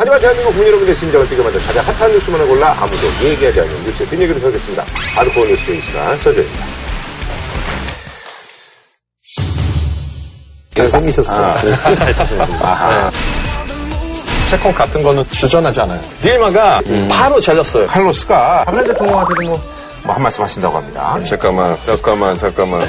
하지만 대한민국 국민 여러분의 심장을 뛰게 만든 가장 핫한 뉴스만을 골라 아무도 얘기하지 않는 뉴스의 뒷얘기를 설겠습니다. 하드코어 뉴스데이 시간 서조입니다. 잘생기셨어. 아, 잘 탔습니다. 채권 같은 거는 주전하지 않아요. 딜마가 음. 바로 잘렸어요. 칼로스가 박근혜 대통령한테도 뭐, 뭐 한 말씀 하신다고 합니다. 잠깐만, 잠깐만, 잠깐만.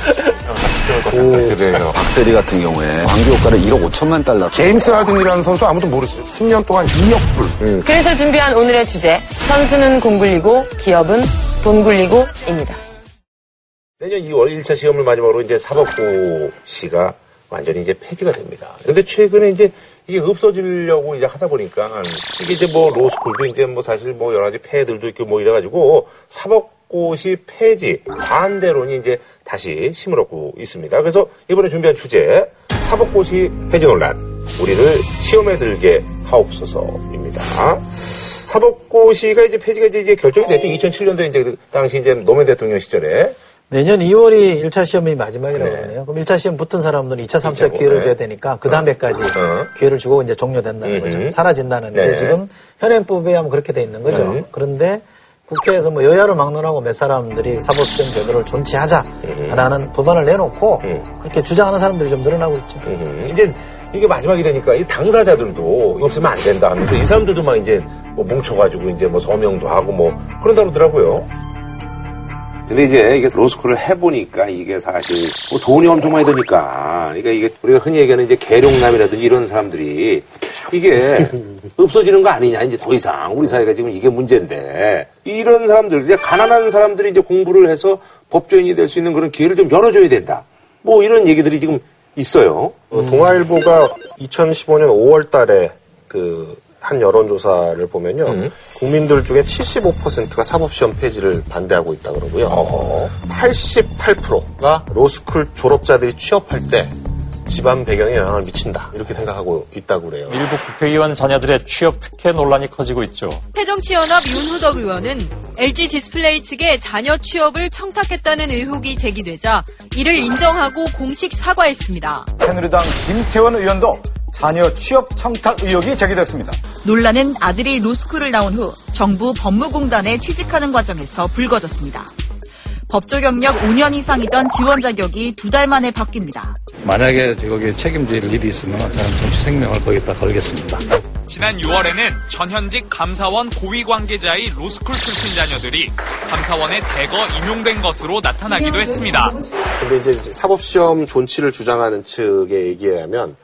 그래요. 박세리 같은 경우에 광고효과를 1억 5천만 달러. 제임스 하든이라는 선수 아무도 모르시죠. 10년 동안 2억 불. 음. 그래서 준비한 오늘의 주제. 선수는 공 굴리고 기업은 돈 굴리고입니다. 내년 2월 1차 시험을 마지막으로 이제 사법고시가 완전히 이제 폐지가 됩니다. 근데 최근에 이제 이게 없어지려고 이제 하다 보니까 이게 이제 뭐 로스쿨도 이제 뭐 사실 뭐 여러 가지 폐들도 있고 뭐 이래가지고 사법 고시 폐지 반대론이 이제 다시 얻고 있습니다. 그래서 이번에 준비한 주제 사법고시 폐지 논란 우리를 시험에 들게 하옵소서입니다. 사법고시가 이제 폐지가 이제 결정이 됐죠. 2007년도에 이제 그 당시 이제 노무현 대통령 시절에 내년 2월이 1차 시험이 마지막이라고 네. 그러네요. 그럼 1차 시험 붙은 사람들은 2차, 3차 기회를 네. 줘야 되니까 그 다음에까지 어. 기회를 주고 이제 종료된다는 거죠. 음. 사라진다는데 네. 지금 현행법에 하면 그렇게 돼 있는 거죠. 음. 그런데 국회에서 뭐 여야를 막론하고 몇 사람들이 사법시험 제도를 존치하자라는 음. 법안을 내놓고 음. 그렇게 주장하는 사람들이 좀 늘어나고 있죠. 음. 이제 이게 마지막이 되니까 이 당사자들도 없으면 안 된다 하면서 이 사람들도 막 이제 뭐 뭉쳐가지고 이제 뭐 서명도 하고 뭐 그런다 그러더라고요. 근데 이제 이게 로스쿨을 해보니까 이게 사실 뭐 돈이 엄청 많이 드니까 그러니까 이게 우리가 흔히 얘기하는 이제 계룡남이라든지 이런 사람들이 이게 없어지는 거 아니냐 이제 더 이상 우리 사회가 지금 이게 문제인데 이런 사람들 이제 가난한 사람들이 이제 공부를 해서 법조인이 될 수 있는 그런 기회를 좀 열어줘야 된다. 뭐 이런 얘기들이 지금 있어요. 어, 동아일보가 2015년 5월 달에 그 한 여론조사를 보면요. 음. 국민들 중에 75%가 사법시험 폐지를 반대하고 있다 그러고요. 어허. 88%가 로스쿨 졸업자들이 취업할 때 집안 배경에 영향을 미친다. 이렇게 생각하고 있다고 그래요. 일부 국회의원 자녀들의 취업 특혜 논란이 커지고 있죠. 새정치연합 윤후덕 의원은 LG 디스플레이 측의 자녀 취업을 청탁했다는 의혹이 제기되자 이를 인정하고 공식 사과했습니다. 새누리당 김태원 의원도 자녀 취업 청탁 의혹이 제기됐습니다. 논란은 아들이 로스쿨을 나온 후 정부 법무공단에 취직하는 과정에서 불거졌습니다. 법조 경력 5년 이상이던 지원 자격이 두 달 만에 바뀝니다. 만약에 거기에 책임질 일이 있으면 저는 정치 생명을 거기다 걸겠습니다. 지난 6월에는 전현직 감사원 고위 관계자의 로스쿨 출신 자녀들이 감사원에 대거 임용된 것으로 나타나기도 했습니다. 근데 이제 사법시험 존치를 주장하는 측에 얘기에 하면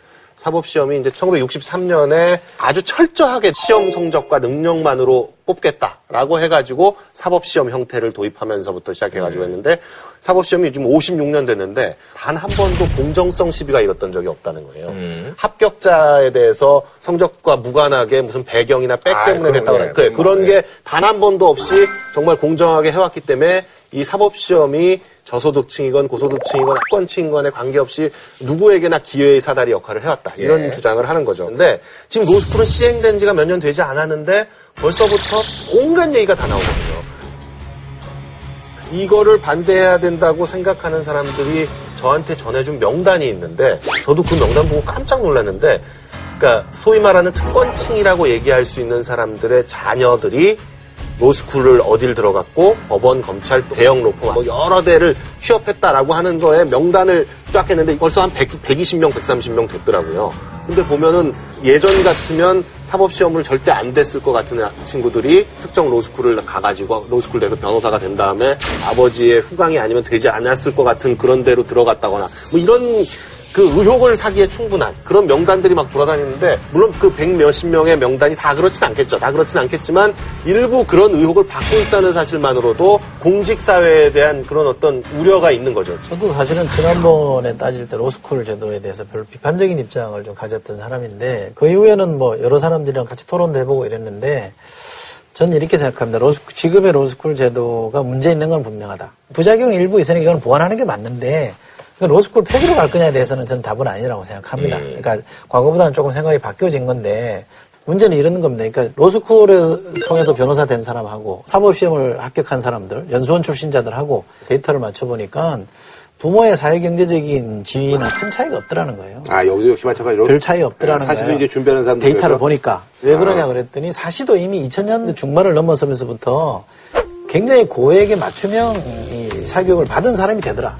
사법시험이 이제 1963년에 아주 철저하게 시험 성적과 능력만으로 뽑겠다라고 해가지고 사법시험 형태를 도입하면서부터 시작해가지고 네. 했는데 사법시험이 지금 56년 됐는데 단 한 번도 공정성 시비가 일었던 적이 없다는 거예요. 음. 합격자에 대해서 성적과 무관하게 무슨 배경이나 백 아, 때문에 됐다고 예, 그런 게 단 한 번도 없이 정말 공정하게 해왔기 때문에 이 사법시험이 저소득층이건 고소득층이건 학권층인 간에 관계없이 누구에게나 기회의 사다리 역할을 해왔다. 이런 예. 주장을 하는 거죠. 근데 지금 로스쿨은 시행된 지가 몇 년 되지 않았는데 벌써부터 온갖 얘기가 다 나오거든요. 이거를 반대해야 된다고 생각하는 사람들이 저한테 전해준 명단이 있는데 저도 그 명단 보고 깜짝 놀랐는데 그러니까 소위 말하는 특권층이라고 얘기할 수 있는 사람들의 자녀들이 로스쿨을 어딜 들어갔고 법원, 검찰, 대형 로펌 뭐 여러 대를 취업했다라고 하는 거에 명단을 쫙 했는데 벌써 한 100, 120명, 130명 됐더라고요. 근데 보면은 예전 같으면 사법시험을 절대 안 됐을 것 같은 친구들이 특정 로스쿨을 가가지고 로스쿨 돼서 변호사가 된 다음에 아버지의 후광이 아니면 되지 않았을 것 같은 그런 데로 들어갔다거나 뭐 이런 그 의혹을 사기에 충분한 그런 명단들이 막 돌아다니는데 물론 그 백 몇십 명의 명단이 다 그렇진 않겠죠. 다 그렇진 않겠지만 일부 그런 의혹을 받고 있다는 사실만으로도 공직 사회에 대한 그런 어떤 우려가 있는 거죠. 저도 사실은 지난번에 따질 때 로스쿨 제도에 대해서 별로 비판적인 입장을 좀 가졌던 사람인데 그 이후에는 뭐 여러 사람들이랑 같이 토론도 해보고 이랬는데 저는 이렇게 생각합니다. 로스, 지금의 로스쿨 제도가 문제 있는 건 분명하다. 부작용 일부 있으니까 이건 보완하는 게 맞는데 로스쿨 폐지로 갈 거냐에 대해서는 저는 답은 아니라고 생각합니다. 음. 그러니까 과거보다는 조금 생각이 바뀌어진 건데 문제는 이런 겁니다. 그러니까 로스쿨을 통해서 변호사 된 사람하고 사법시험을 합격한 사람들, 연수원 출신자들하고 데이터를 맞춰보니까 부모의 사회경제적인 지위는 큰 차이가 없더라는 거예요. 아, 여기도 역시 마찬가지로. 별 차이 없더라는 거예요. 이제 준비하는 사람들 데이터를 보니까 왜 그러냐 아. 그랬더니 사시도 이미 2000년대 중반을 넘어서면서부터 굉장히 고액의 맞춤형 이 사교육을 받은 사람이 되더라.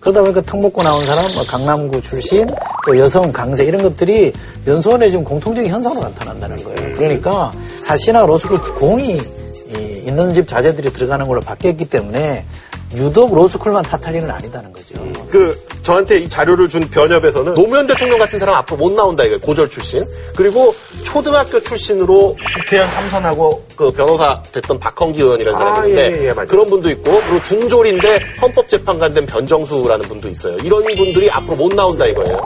그러다 보니까 특목고 나온 사람, 뭐 강남구 출신, 또 여성 강세 이런 것들이 연수원에 지금 공통적인 현상으로 나타난다는 거예요. 그러니까 사시나 로스쿨 공이 이 있는 집 자제들이 들어가는 걸로 바뀌었기 때문에 유독 로스쿨만 탓할 일은 아니다는 거죠. 그 저한테 이 자료를 준 변협에서는 노무현 대통령 같은 사람 앞으로 못 나온다 이거예요. 고졸 출신. 그리고 초등학교 출신으로 국회의원 삼선하고 그 변호사 됐던 박헌기 의원이라는 아, 사람이 있는데 예, 예, 예. 그런 분도 있고 그리고 중졸인데 헌법재판관 된 변정수라는 분도 있어요. 이런 분들이 앞으로 못 나온다 이거예요.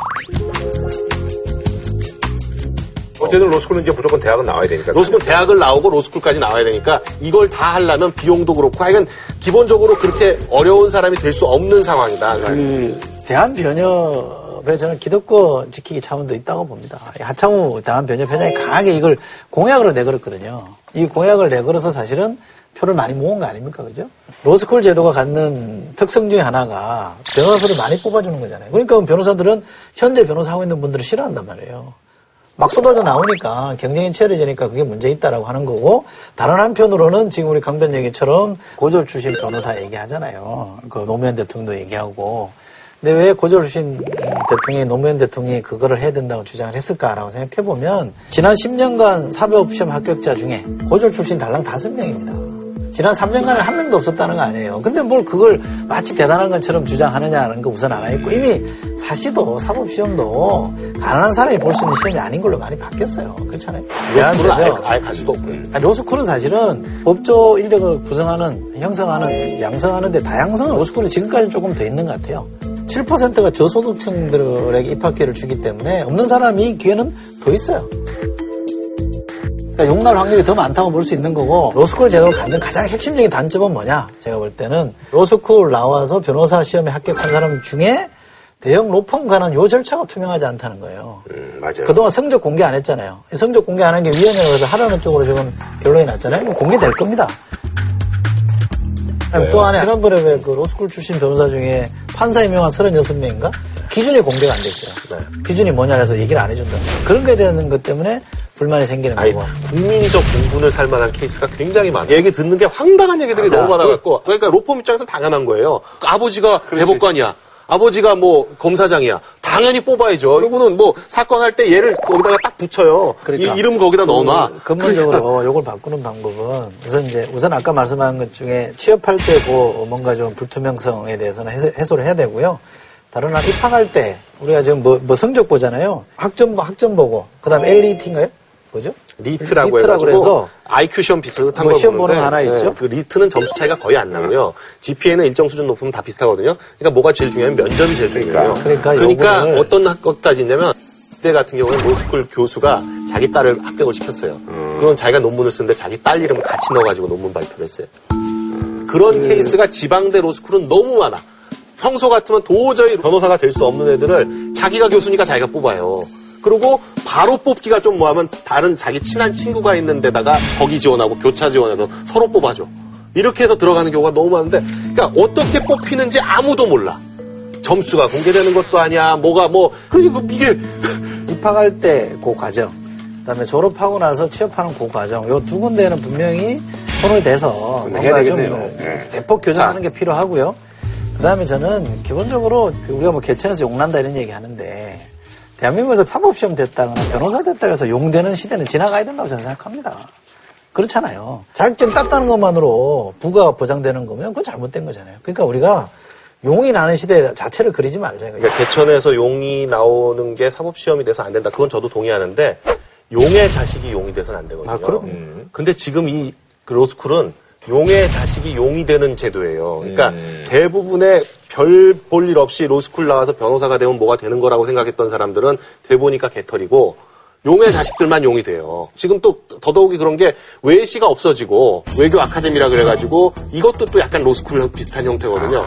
어쨌든 로스쿨은 이제 무조건 대학은 나와야 되니까. 로스쿨 대학을 나오고 로스쿨까지 나와야 되니까 이걸 다 하려면 비용도 그렇고 하여간 기본적으로 그렇게 어려운 사람이 될 수 없는 상황이다. 그 대한변협에 저는 기득권 지키기 차원도 있다고 봅니다. 하창우 대한변협 회장이 강하게 이걸 공약으로 내걸었거든요. 이 공약을 내걸어서 사실은 표를 많이 모은 거 아닙니까? 그죠? 로스쿨 제도가 갖는 특성 중에 하나가 변호사를 많이 뽑아주는 거잖아요. 그러니까 변호사들은 현재 변호사 하고 있는 분들을 싫어한단 말이에요. 막 쏟아져 나오니까 경쟁이 치열해지니까 그게 문제 있다라고 하는 거고 다른 한편으로는 지금 우리 강변 얘기처럼 고졸 출신 변호사 얘기하잖아요. 그 노무현 대통령도 얘기하고 근데 왜 고졸 출신 대통령이 노무현 대통령이 그거를 해야 된다고 주장을 했을까라고 생각해 보면 지난 10년간 사법 시험 합격자 중에 고졸 출신 달랑 5명입니다. 지난 3년간에 한 명도 없었다는 거 아니에요. 근데 뭘 그걸 마치 대단한 것처럼 주장하느냐는 거 우선 하나 있고 이미 사시도 사법 시험도 가난한 사람이 볼 수 있는 시험이 아닌 걸로 많이 바뀌었어요. 그렇잖아요. 로스쿨은 아예. 아예 갈 수도 없고. 아니, 로스쿨은 사실은 법조 인력을 구성하는, 형성하는, 양성하는데 다양성은 로스쿨은 지금까지는 조금 더 있는 것 같아요. 7%가 저소득층들에게 입학 기회를 주기 때문에 없는 사람이 기회는 더 있어요. 그러니까 용날 확률이 더 많다고 볼 수 있는 거고 로스쿨 제도를 갖는 가장 핵심적인 단점은 뭐냐? 제가 볼 때는 로스쿨 나와서 변호사 시험에 합격한 사람 중에 대형 로펌 관한 요 절차가 투명하지 않다는 거예요. 음, 맞아요. 그동안 성적 공개 안 했잖아요. 이 성적 공개 안 한 게 위원회가 그래서 하라는 쪽으로 지금 결론이 났잖아요. 뭐 공개될 겁니다. 아니, 또 안에 지난번에 왜 그 로스쿨 출신 변호사 중에 판사 임명한 36명인가? 기준이 공개가 안 돼 있어요. 기준이 뭐냐 해서 얘기를 안 거예요. 그런 거에 대한 것 때문에 불만이 생기는 아니, 거고. 국민적 공분을 살 만한 케이스가 굉장히 많아요. 얘기 듣는 게 황당한 얘기들이 맞아. 너무 많아갖고. 그러니까 로펌 입장에서는 당연한 거예요. 아버지가 대법관이야. 아버지가 뭐 검사장이야. 당연히 뽑아야죠. 이거는 뭐 사건 할 때 얘를 거기다가 딱 붙여요. 그러니까. 이 이름 거기다 넣어놔. 그 근본적으로 이걸 바꾸는 방법은 우선 이제 우선 아까 말씀한 것 중에 취업할 때그 뭔가 좀 불투명성에 대해서는 해소, 해소를 해야 되고요. 다른 한 입학할 때 우리가 지금 뭐, 뭐 성적 보잖아요. 학점 학점 보고 그다음 에 LEET인가요? 뭐죠? LEET라고 LEET라고 해가지고 그래서 IQ 시험 비슷한 뭐거 시험 보는 거 하나 네, 있죠? 그 LEET는 점수 차이가 거의 안 나고요. GPA는 일정 수준 높으면 다 비슷하거든요. 그러니까 뭐가 제일 중요하면 면접이 제일 중요해요. 그러니까 요거를- 어떤 학교까지 있냐면 그때 같은 경우는 로스쿨 교수가 자기 딸을 합격을 시켰어요. 그건 자기가 논문을 쓰는데 자기 딸 이름을 같이 넣어가지고 논문 발표를 했어요. 그런 케이스가 지방대 로스쿨은 너무 많아. 평소 같으면 도저히 변호사가 될 수 없는 애들을 자기가 교수니까 자기가 뽑아요. 그리고 바로 뽑기가 좀 뭐하면 다른 자기 친한 친구가 있는 데다가 거기 지원하고 교차 지원해서 서로 뽑아줘. 이렇게 해서 들어가는 경우가 너무 많은데, 그러니까 어떻게 뽑히는지 아무도 몰라. 점수가 공개되는 것도 아니야. 뭐가 뭐 그러니까 이게 입학할 때 그 과정, 그다음에 졸업하고 나서 취업하는 그 과정, 요 두 군데는 분명히 손을 대서 뭔가 좀. 예. 대폭 교정하는 게 필요하고요. 그다음에 저는 기본적으로 우리가 뭐 개천에서 용난다 이런 얘기 하는데 대한민국에서 사법시험 됐다거나 변호사 됐다 해서 용되는 시대는 지나가야 된다고 저는 생각합니다. 그렇잖아요. 자격증 땄다는 것만으로 부가 보장되는 거면 그건 잘못된 거잖아요. 그러니까 우리가 용이 나는 시대 자체를 그리지 말자. 그러니까 개천에서 용이 나오는 게 사법시험이 돼서 안 된다. 그건 저도 동의하는데 용의 자식이 용이 돼서는 안 되거든요. 아, 그럼. 음. 근데 지금 이 로스쿨은 용의 자식이 용이 되는 제도예요. 그러니까 음. 대부분의 별 볼 일 없이 로스쿨 나와서 변호사가 되면 뭐가 되는 거라고 생각했던 사람들은 돼보니까 개털이고 용의 자식들만 용이 돼요. 지금 또 더더욱이 그런 게 외시가 없어지고 외교 아카데미라 그래가지고 이것도 또 약간 로스쿨 비슷한 형태거든요.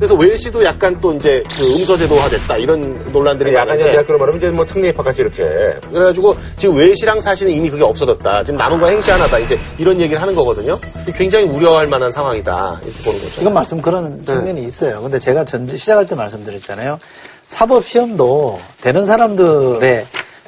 그래서 외시도 약간 또 이제 그 음서제도화 됐다 이런 논란들이 약간 대학교로 말하면 이제 뭐 특례 입학 같이 이렇게 그래가지고 지금 외시랑 사실은 이미 그게 없어졌다. 지금 남은 거 행시 하나다. 이제 이런 얘기를 하는 거거든요. 굉장히 우려할 만한 상황이다. 이렇게 보는 거죠. 이건 말씀 그런 측면이 있어요. 근데 제가 전 시작할 때 말씀드렸잖아요. 사법 시험도 되는 사람들의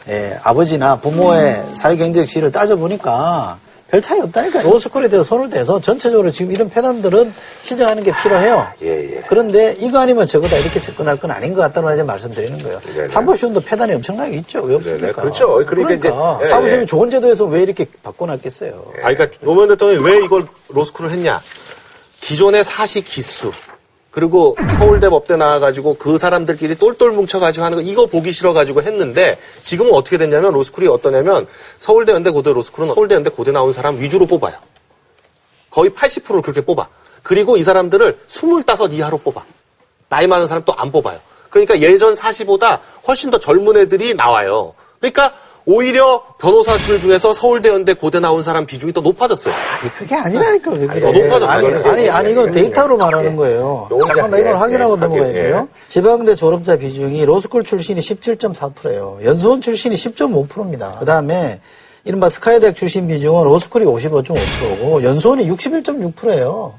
예, 아버지나 부모의 사회경제적 지위를 따져보니까 별 차이 없다니까요. 로스쿨에 대해서 손을 대서 전체적으로 지금 이런 패단들은 시정하는 게 필요해요. 예, 예. 그런데 이거 아니면 저거다 이렇게 접근할 건 아닌 것 같다는 이제 말씀드리는 거예요. 네네. 사법시험도 패단이 엄청나게 있죠. 왜 없습니까? 네네. 그렇죠. 그러니까 이제- 예, 사법시험이 예. 좋은 제도에서 왜 이렇게 바꿔놨겠어요. 아, 그러니까 노무현 대통령이 왜 이걸 로스쿨을 했냐? 기존의 사시 기수 그리고 서울대 법대 나와가지고 그 사람들끼리 똘똘 뭉쳐가지고 하는 거 이거 보기 싫어가지고 했는데 지금은 어떻게 됐냐면 로스쿨이 어떠냐면 서울대 연대 고대 로스쿨은 서울대 연대 고대 나온 사람 위주로 뽑아요. 거의 80%를 그렇게 뽑아. 그리고 이 사람들을 25 이하로 뽑아. 나이 많은 사람 또 안 뽑아요. 그러니까 예전 사시보다 훨씬 더 젊은 애들이 나와요. 그러니까 오히려 변호사 들 중에서 서울대 연대 고대 나온 사람 비중이 더 높아졌어요. 아니 그게 아니라니까 왜 그래. 더 높아졌다, 아니 이거는. 아니 아니 이건 이거는 데이터로 말하는 예. 거예요. 잠깐만 이걸 예, 확인하고 예, 넘어가야 예. 돼요. 지방대 졸업자 비중이 로스쿨 출신이 17.4%예요. 연수원 출신이 10.5%입니다. 그다음에 이른바 SKY 대학 출신 비중은 로스쿨이 55.5%고 연수원이 61.6%예요.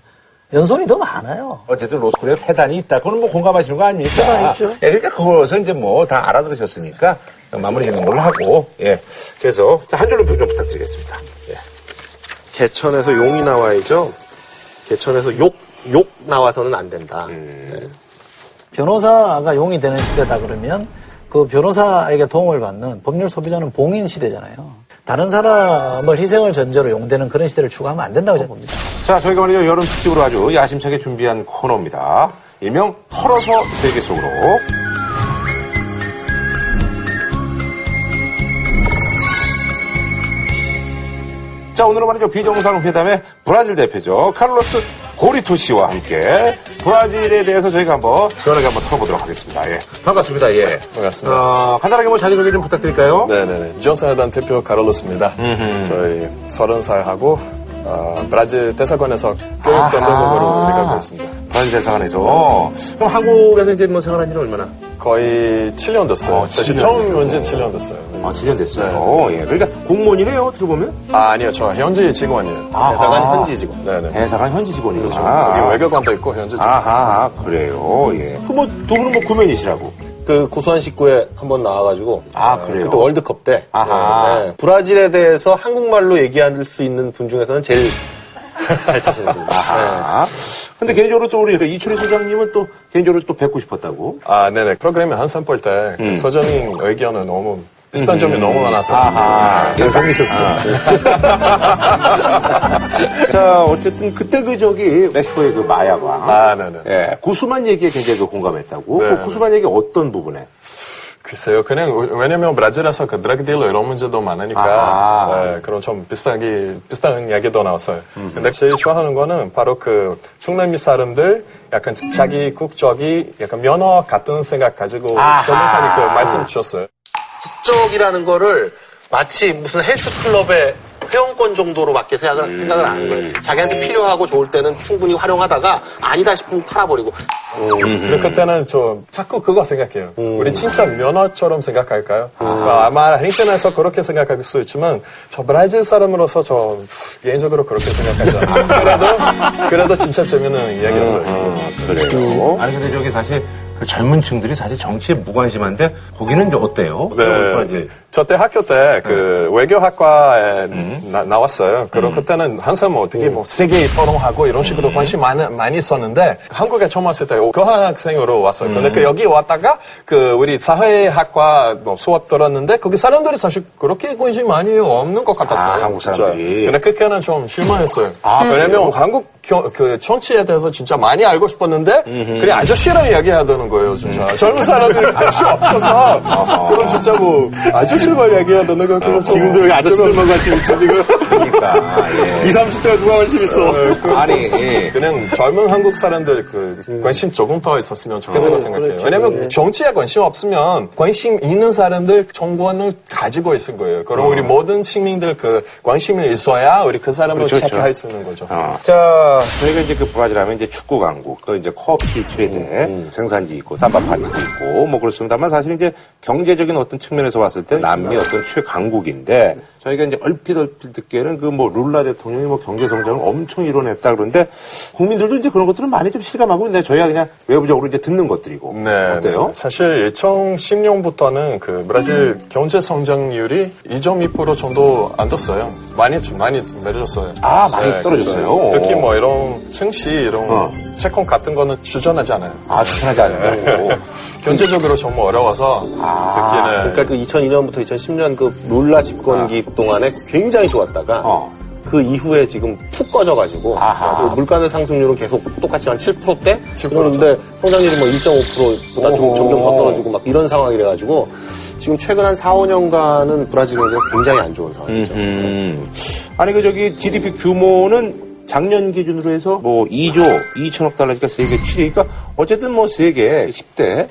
연수원이 더 많아요. 어쨌든 로스쿨에 폐단이 있다. 그건 뭐 공감하시는 거 아닙니까? 폐단이 있죠. 예, 그러니까 그것은 이제 뭐 다 알아들으셨으니까 마무리 걸로 하고, 예. 그래서 자, 한 줄로 평좀 부탁드리겠습니다. 예. 개천에서 용이 나와야죠. 개천에서 욕, 욕 나와서는 안 된다. 네. 변호사가 용이 되는 시대다 그러면 그 변호사에게 도움을 받는 법률 소비자는 봉인 시대잖아요. 다른 사람을 희생을 전제로 용되는 그런 시대를 추구하면 안 된다고 저는 봅니다. 자, 저희가 말이죠. 여름 특집으로 아주 야심차게 준비한 코너입니다. 일명 털어서 세계 속으로. 자, 오늘은 말이죠. 비정상회담의 브라질 대표죠. 카를로스 고리토 씨와 함께 브라질에 대해서 저희가 한번 시원하게 한번 털어보도록 하겠습니다. 예. 반갑습니다. 예. 반갑습니다. 어, 간단하게 뭐 자기소개 좀 부탁드릴까요? 네네네. 비정상회담 대표 카를로스입니다. 저희 서른 살 하고 어, 브라질 대사관에서 교육. 변동국으로 일하고 있습니다. 브라질 대사관에서. 그럼 한국에서 이제 뭐 생활한 지는 얼마나? 거의 7년 됐어요. 어, 사실 7년 처음 온지 7년 됐어요. 아, 7년 됐어요. 예. 그러니까 공무원이네요, 어떻게 보면. 아, 아니요. 저 현지 직원이에요. 아하. 대사관 현지 직원. 네네. 대사관 현지 직원이구나. 그렇죠. 여기 외교관도 있고 현지 직원. 아하, 그래요. 예. 그 뭐, 두 분은 뭐 구면이시라고. 그 고소한 식구에 한번 나와가지고 아, 그래요? 그때 월드컵 때 아하. 네, 브라질에 대해서 한국말로 얘기할 수 있는 분 중에서는 제일 잘 타시는 분. 아하. 근데 개인적으로 또 우리 그 이철희 소장님은 또 개인적으로 또 뵙고 싶었다고. 아, 네네. 프로그램에 한참 볼때 음. 서정인 의견은 너무 비슷한 점이 너무 많아서 아하. 좀 재밌었어요. 자, 어쨌든 그때 그 저기 멕시코의 그 마야광. 아, 네네. 예. 구수만 얘기에 굉장히 그 공감했다고. 네. 그 구수만 얘기 어떤 부분에? 글쎄요, 그냥 왜냐면 브라질에서 그 드래그 딜러 이런 문제도 많으니까 아하. 네, 그런 좀 비슷하게 비슷한 이야기도 나왔어요. 근데 제일 좋아하는 거는 바로 그 중남미 사람들 약간 자기 국적이 약간 면허 같은 생각 가지고. 변호사님 그 말씀 주셨어요. 국적이라는 거를 마치 무슨 헬스클럽의 회원권 정도로 밖에 생각을, 생각을 안 하는 거예요. 자기한테 필요하고 좋을 때는 충분히 활용하다가 아니다 싶으면 팔아버리고. 그래 그때는 좀 자꾸 그거 생각해요. 우리 진짜 면허처럼 생각할까요? 어, 아마 인터넷에서 그렇게 생각할 수 있지만 저 브라질 사람으로서 저 개인적으로 그렇게 생각하지 않아요. 그래도 그래도 진짜 재밌는 이야기였어요. 그래요. 아니, 근데 저기 사실 그 젊은 층들이 사실 정치에 무관심한데 거기는 이제 어때요? 네. 저 때 학교 때그 외교학과에 나, 왔어요 그럼 그때는 항상 뭐 어떻게 뭐 세계 토론하고 이런 식으로 관심 많이, 많이 있었는데 한국에 처음 왔을 때 교환학생으로 왔어요. 근데 그 여기 왔다가 그 우리 사회학과 뭐 수업 들었는데 거기 사람들이 사실 그렇게 관심 많이 없는 것 같았어요. 아, 한국. 사람들이. 근데 그때는 좀 실망했어요. 아, 왜냐면? 한국 겨- 그 정치에 대해서 진짜 많이 알고 싶었는데 그래 아저씨랑 이야기하다는 거예요 진짜 젊은 사람들이 관심 없어서 그럼 진짜 뭐 아저씨 만 이야기하다는 거 그럼 지금도 여기 아저씨들만 관심 있죠, 지금? 그러니까. 예. 20, 30대가 누가 관심 있어? 아니, 예. 그냥 젊은 한국 사람들 그 관심 조금 더 있었으면 좋겠다고 생각해요. 왜냐면 정치에 관심 없으면 관심 있는 사람들 정권을 가지고 있을 거예요. 그럼 우리 모든 시민들 그 관심이 있어야 우리 그 사람을 그렇죠, 체크할 수 있는 거죠. 어. 자, 저희가 이제 그 브라질 하면 이제 축구 강국, 또 이제 커피 최대, 생산지 있고, 삼바 파티도 있고, 뭐 그렇습니다만 사실 이제 경제적인 어떤 측면에서 봤을 때 남미 어떤 최강국인데, 저희가 이제 얼핏 얼핏 듣기에는 그뭐 룰라 대통령이 뭐 경제 성장을 엄청 이뤄냈다 그런데 국민들도 이제 그런 것들은 많이 좀 실감하고 있는데 저희가 그냥 외부적으로 이제 듣는 것들이고. 네, 어때요? 네. 사실 2010년부터는 그 브라질 경제 성장률이 2.2% 정도 안 떴어요. 많이 좀 많이 내려졌어요. 아, 많이 떨어졌어요? 특히 뭐 이런 증시 이런 어. 채권 같은 거는 추천하지 않아요. 아, 추천하지 않고. 경제적으로 정말 어려워서 아. 특히는 그러니까 그 2002년부터 2010년 그 룰라 집권기 동안에 굉장히 좋았다가 어. 그 이후에 지금 푹 꺼져가지고 아하. 그 물가의 상승률은 계속 똑같이 한 7%대 7%죠. 그러는데 성장률이 뭐 1.5%보다 좀. 점점 더 떨어지고 막 이런 상황이래 가지고 지금 최근 한 4, 5년간은 브라질 경제가 굉장히 안 좋은 상황이죠. 음. 아니 그 저기 GDP 규모는 작년 기준으로 해서 뭐 2조 2천억 달러니까 세계 7위니까 어쨌든 뭐 세계 10대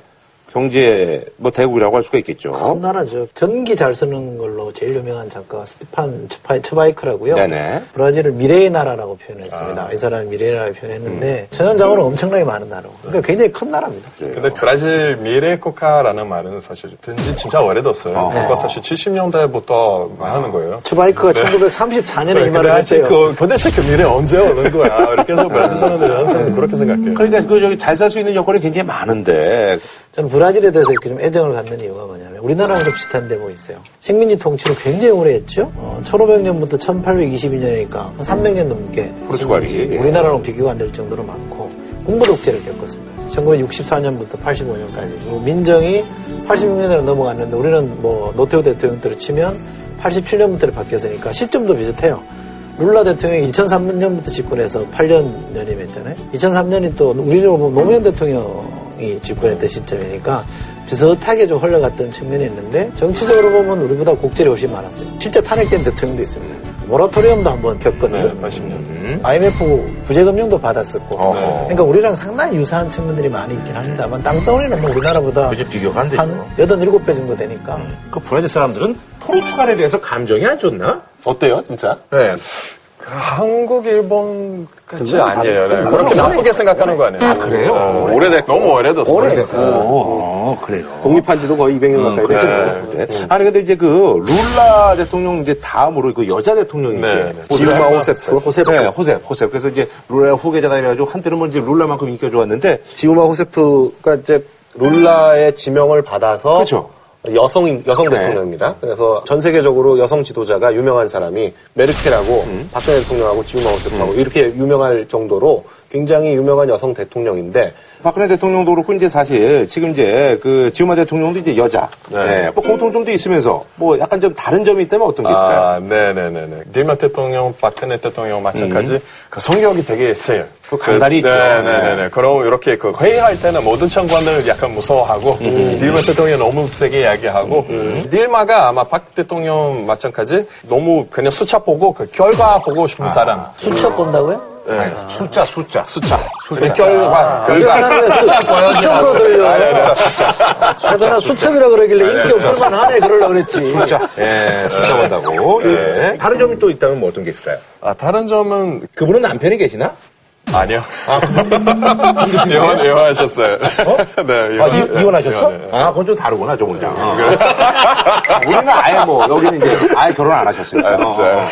경제 뭐 대국이라고 할 수가 있겠죠. 큰 나라죠. 전기 잘 쓰는 걸로 제일 유명한 작가가 스테판 츠파이, 츠바이크라고요. 네네. 브라질을 미래의 나라라고 표현했습니다. 이 사람이 미래의 나라를 표현했는데 천연자원은 엄청나게 많은 나라고. 그러니까 굉장히 큰 나라입니다. 근데 브라질 미래 국가라는 말은 사실 들은 지 진짜 오래됐어요. 그거 사실 70년대부터 하는 거예요. 츠바이크가 1934년에 이 말을 했대요. 그, 도대체 그 미래 언제 오는 거야. 이렇게 해서 브라질 사람들이 항상 그렇게 생각해요. 그러니까 그 저기 잘 살 수 있는 여건이 굉장히 많은데 저는 브라질에 대해서 이렇게 좀 애정을 갖는 이유가 뭐냐면 우리나라랑 좀 비슷한 데뭐 있어요. 식민지 통치를 굉장히 오래 했죠. 어, 1500년부터 1822년이니까 한 300년 넘게 포르투갈이. 우리나라랑 비교가 안 될 정도로 많고 군부 독재를 겪었습니다. 1964년부터 85년까지 그리고 민정이 86년으로 넘어갔는데 우리는 뭐 노태우 대통령대로 치면 87년부터 바뀌었으니까 시점도 비슷해요. 룰라 대통령이 2003년부터 집권해서 8년 연임했잖아요. 2003년이 또 우리로 보면 노무현 대통령 이 집권했던 시점이니까 비슷하게 좀 흘러갔던 측면이 있는데 정치적으로 보면 우리보다 곡절이 훨씬 많았어요. 실제 탄핵된 대통령도 있습니다. 모라토리엄도 한번 겪거든요. 네, 80년. IMF 구제금융도 받았었고. 어허. 그러니까 우리랑 상당히 유사한 측면들이 많이 있긴 합니다만 땅덩어리는 뭐 우리나라보다 그치, 비교가 안 되죠. 한 8, 7배 정도 되니까. 그 브라질 사람들은 포르투갈에 대해서 감정이 안 좋나? 어때요, 진짜? 네. 그 한국, 일본 같이 그건 아니에요. 네. 그렇게 나쁘게 생각하는 거 아니에요? 아, 그래요? 어, 오래됐, 너무 오래됐어요. 오래됐어요. 어, 그래요. 독립한 지도 거의 200년 가까이 됐죠. 네. 아니 근데 이제 그 룰라 대통령 이제 다음으로 그 여자 대통령이 네, 이제 네. 지우마 호세프. 호세프. 네, 호셉, 호셉. 그래서 이제 룰라 후계자다 해가지고 한때는 뭐 이제 룰라만큼 인기가 좋았는데 지우마 호세프가 이제 룰라의 지명을 받아서 그렇죠. 여성 여성 네. 대통령입니다. 그래서 전 세계적으로 여성 지도자가 유명한 사람이 메르켈하고 음. 박근혜 대통령하고 지우마 호세프하고 이렇게 유명할 정도로 굉장히 유명한 여성 대통령인데 박근혜 대통령도 그렇고 이제 사실 지금 이제 그 지우마 대통령도 이제 여자. 네. 네. 뭐 공통점도 있으면서 뭐 약간 좀 다른 점이 있다면 어떤 게 있을까요? 아, 네네네네. 딜마 대통령, 박근혜 대통령 마찬가지 그 성격이 되게 세요. 그 간단히 있죠. 네네 네. 그럼 이렇게 그 회의할 때는 모든 장관들 약간 무서워하고 딜마 대통령 너무 세게 이야기하고 딜마가 아마 박 대통령 마찬가지 너무 그냥 숫자 보고 그 결과 보고 싶은 사람. 수첩 본다고요? 네. 숫자, 숫자. 숫자. 숫자. 결과. 우리 결과. 하나는 수첩으로 들려. 아, 네, 네. 그래서 나 수첩이라 그러길래 인기 없을만 하네 그러려고 그랬지. 숫자. 예, 숫자 본다고. 예. 다른 점이 또 있다면 뭐 어떤 게 있을까요? 아, 다른 점은 그분은 남편이 계시나? 아니요. 이혼, 이혼하셨어요. 네, 아, 이혼, 이, 이혼하셨어? 이혼해요. 아, 그건 좀 다르구나, 조금이랑. 우리는 아예 뭐, 여기는 이제 아예 결혼 안 하셨으니까. 아, 진짜요?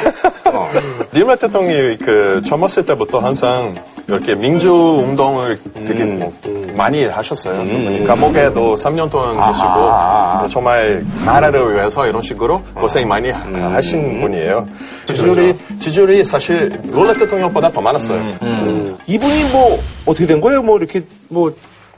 어, 어. 딜마 대통령이 그 젊었을 때부터 항상 이렇게 민주 운동을 되게 음. 뭐 많이 하셨어요. 감옥에도 3년 동안 계시고 아하. 정말 나라를 위해서 이런 식으로 고생 많이 하- 음. 하신 분이에요. 지지율이 지지율이 사실 롤라 대통령보다 더 많았어요. 음. 이분이 뭐, 어떻게 된 거예요? 뭐, 이렇게, 뭐,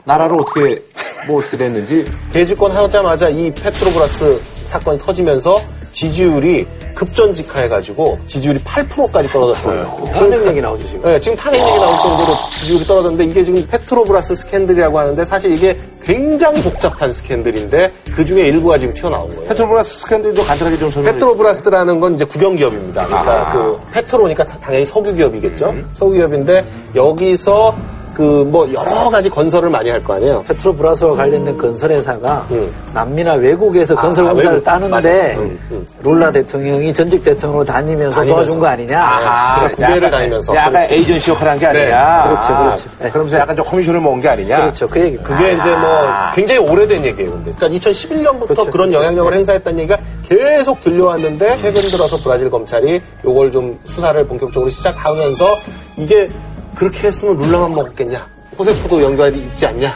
나라를 어떻게, 뭐, 어떻게 됐는지. 재집권 하자마자 이 페트로브라스 사건이 터지면서 지지율이 급전직하해가지고 지지율이 8%까지 떨어졌어요. 탄핵 얘기 나오죠, 지금. 네, 지금 탄핵 얘기 나올 정도로 지지율이 떨어졌는데 이게 지금 페트로브라스 스캔들이라고 하는데 사실 이게 굉장히 복잡한 스캔들인데 그 중에 일부가 지금 튀어나온 거예요. 페트로브라스 스캔들도 간단하게 좀 설명해 페트로브라스라는 건 이제 국영기업입니다. 그러니까 아. 그 페트로니까 당연히 석유기업이겠죠. 석유기업인데 여기서 그 뭐 여러 가지 건설을 많이 할 거 아니에요. 페트로브라스와 관련된 건설회사가 음. 남미나 외국에서 건설 아, 공사를 외국. 따는데. 음, 음. 룰라 대통령이 전직 대통령으로 다니면서, 다니면서. 도와준 거 아니냐? 아, 그래, 구배를 다니면서. 약간 그렇지. 에이전시 역할을 한게 네, 아니냐. 그렇죠, 그렇죠. 아, 그러면서 약간 좀 커미션을 먹은 게 아니냐. 그렇죠. 그 얘기. 그게 이제 뭐 굉장히 오래된 얘기예요. 근데 그러니까 2011년부터 그렇죠, 그런 영향력을 행사했다는 얘기가 계속 들려왔는데 최근 들어서 브라질 검찰이 이걸 좀 수사를 본격적으로 시작하면서 이게 그렇게 했으면 룰라만 먹었겠냐? 호세프도 연관이 있지 않냐?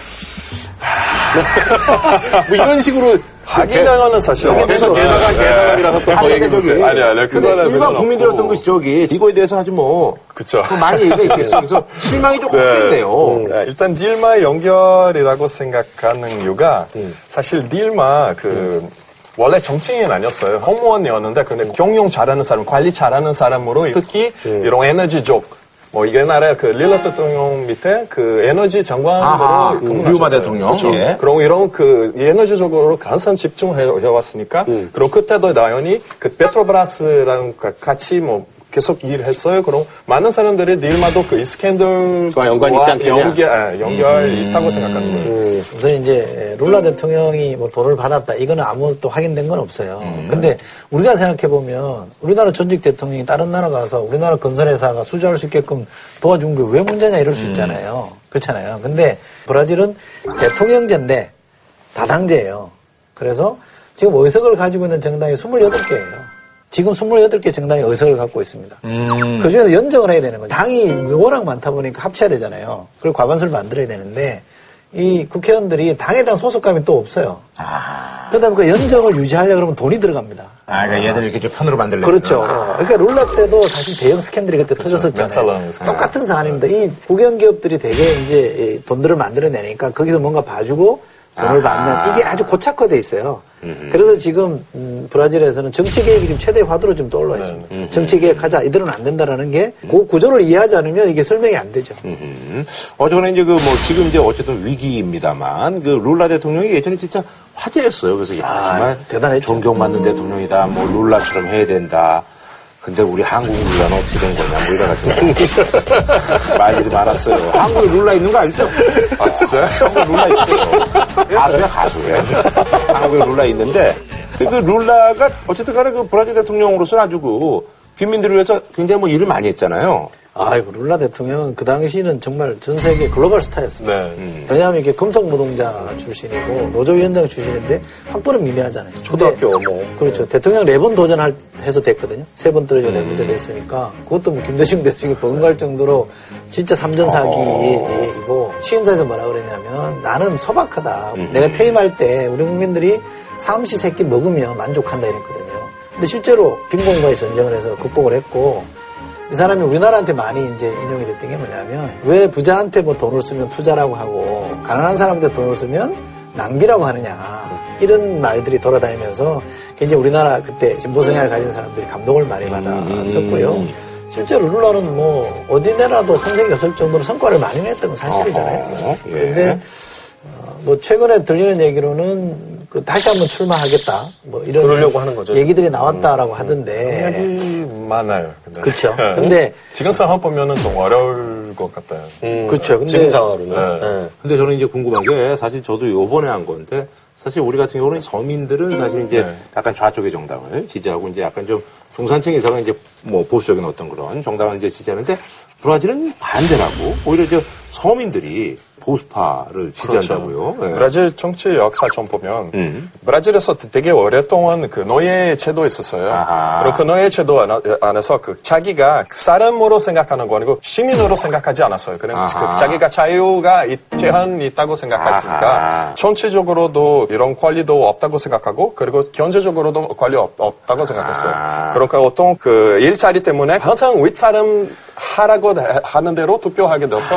뭐 이런 식으로 하기당하는 사실. 여기서 계산한 계산함이라서 또더 얘기 저기, 못해. 아니, 아니, 그거는 일반. 국민들 어떤 것이 저기 이거에 대해서 아주 뭐 그쵸. 그 많이 얘기가 있겠어요. 그래서 실망이 좀 네. 컸겠네요. 네, 일단 딜마 연결이라고 생각하는 이유가 사실 딜마 그 원래 정치인은 아니었어요. 공무원이었는데 근데 경영 잘하는 사람, 관리 잘하는 사람으로 특히 이런 에너지족 뭐 옛날에 그 릴라 대통령 밑에 그 에너지 장관으로 그 근무하셨어요. 대통령. 그렇죠. 예. 그럼 이런 그 에너지적으로 항상 집중해 왔으니까 그리고 그때도 당연히 그 페트로브라스랑 가- 같이 뭐 계속 일했어요. 그럼 많은 사람들이 딜마도 그 스캔들과 연관이 있지 않겠냐? 연결, 아, 연결이 있다고 생각하는 거예요. 우선 이제 룰라 대통령이 뭐 돈을 받았다 이거는 아무것도 확인된 건 없어요. 근데 우리가 생각해 보면 우리나라 전직 대통령이 다른 나라 가서 우리나라 건설회사가 수주할 수 있게끔 도와준 게 왜 문제냐 이럴 수 있잖아요. 그렇잖아요. 근데 브라질은 대통령제인데 다당제예요. 그래서 지금 의석을 가지고 있는 정당이 28개예요. 지금 28개 정당이 의석을 갖고 있습니다. 그 중에서 연정을 해야 되는 거죠. 당이 워낙 많다 보니까 합쳐야 되잖아요. 그리고 과반수를 만들어야 되는데 이 국회의원들이 당에 대한 소속감이 또 없어요. 그다음에 그 연정을 유지하려고 그러면 돈이 들어갑니다. 아, 그러니까 얘들 이렇게 좀 편으로 만들려고. 그렇죠. 그러니까 룰라 때도 사실 대형 스캔들이 그때 터졌었잖아요. 메살론 스캔들. 똑같은 사안입니다. 이 국영 기업들이 되게 이제 이 돈들을 만들어내니까 거기서 뭔가 봐주고 돈을 받는 이게 아주 고착화돼 있어요. 그래서 지금 음, 브라질에서는 정치 개혁이 지금 최대 화두로 좀 떠올라 있습니다. 정치 개혁하자 이들은 안 된다라는 게 그 구조를 이해하지 않으면 이게 설명이 안 되죠. 음. 어쨌거나 이제 그 뭐 지금 이제 어쨌든 위기입니다만 그 룰라 대통령이 예전에 진짜 화제였어요. 그래서 야 정말 대단했죠. 존경받는 대통령이다. 뭐 룰라처럼 해야 된다. 근데 우리 한국 룰라는 어떻게 된 거냐 뭐 이래가지고 말들이 많았어요. 한국에 룰라 있는 거 알죠? 아, 진짜요? 한국에 룰라 있어요. 가수야 가수야. 한국에 룰라 있는데 그 룰라가 어쨌든 간에 그 브라질 대통령으로서 아주 그 빈민들을 위해서 굉장히 뭐 일을 많이 했잖아요. 아이고 룰라 대통령은 그 당시는 정말 전 세계 글로벌 스타였습니다. 네. 왜냐하면 이게 금속 노동자 출신이고 노조위원장 출신인데 학벌은 미미하잖아요. 초등학교 뭐. 그렇죠. 대통령 네 번 도전해서 됐거든요. 세 번 떨어지고 네 번째 됐으니까 그것도 뭐 김대중 대통령이 버금갈 정도로 진짜 삼전 사기이고 취임사에서 뭐라 그랬냐면 나는 소박하다. 내가 퇴임할 때 우리 국민들이 삼시 세끼 먹으며 만족한다 이랬거든요. 근데 실제로 빈곤과의 전쟁을 해서 극복을 했고 이 사람이 우리나라한테 많이 이제 인용이 됐던 게 뭐냐면 왜 부자한테 뭐 돈을 쓰면 투자라고 하고 가난한 사람한테 돈을 쓰면 낭비라고 하느냐 이런 말들이 돌아다니면서 굉장히 우리나라 그때 진보성향을 가진 사람들이 감동을 많이 받았었고요. 실제로 룰라는 뭐 어디 내라도 손색이 없을 정도로 성과를 많이 냈던 건 사실이잖아요. 예. 그런데 어, 뭐 최근에 들리는 얘기로는 그 다시 한번 출마하겠다 뭐 이런 그러려고 하는 거죠. 얘기들이 나왔다라고 하던데 생각이 많아요. 근데. 그쵸. 네. 근데- 지금 상황 보면은 좀 어려울 것 같아요. 그렇죠. 근데 음. 지금 상황으로는. 네. 네. 근데 저는 이제 궁금한 게 사실 저도 요번에 한 건데 사실 우리 같은 경우는 서민들은 사실 이제 네. 약간 좌쪽의 정당을 지지하고 이제 약간 좀 중산층에서는 이제 뭐 보수적인 어떤 그런 정당을 이제 지지하는데 브라질은 반대라고 오히려 저 서민들이 보수파를 지지한다고요. 예. 브라질 정치 역사 좀 보면 음. 브라질에서 되게 오랫동안 그 노예 제도 있었어요. 아하. 그리고 그 노예 제도 안- 안에서 그 자기가 사람으로 생각하는 거 아니고 시민으로 생각하지 않았어요. 그냥 아하. 그 자기가 자유가 있, 제한이 있다고 생각했으니까 아하. 정치적으로도 이런 권리도 없다고 생각하고 그리고 경제적으로도 권리 없, 다고 생각했어요. 아. 그러니까 어떤 그 일자리 때문에 항상 윗사람 하라고 하- 하는 대로 투표하게 돼서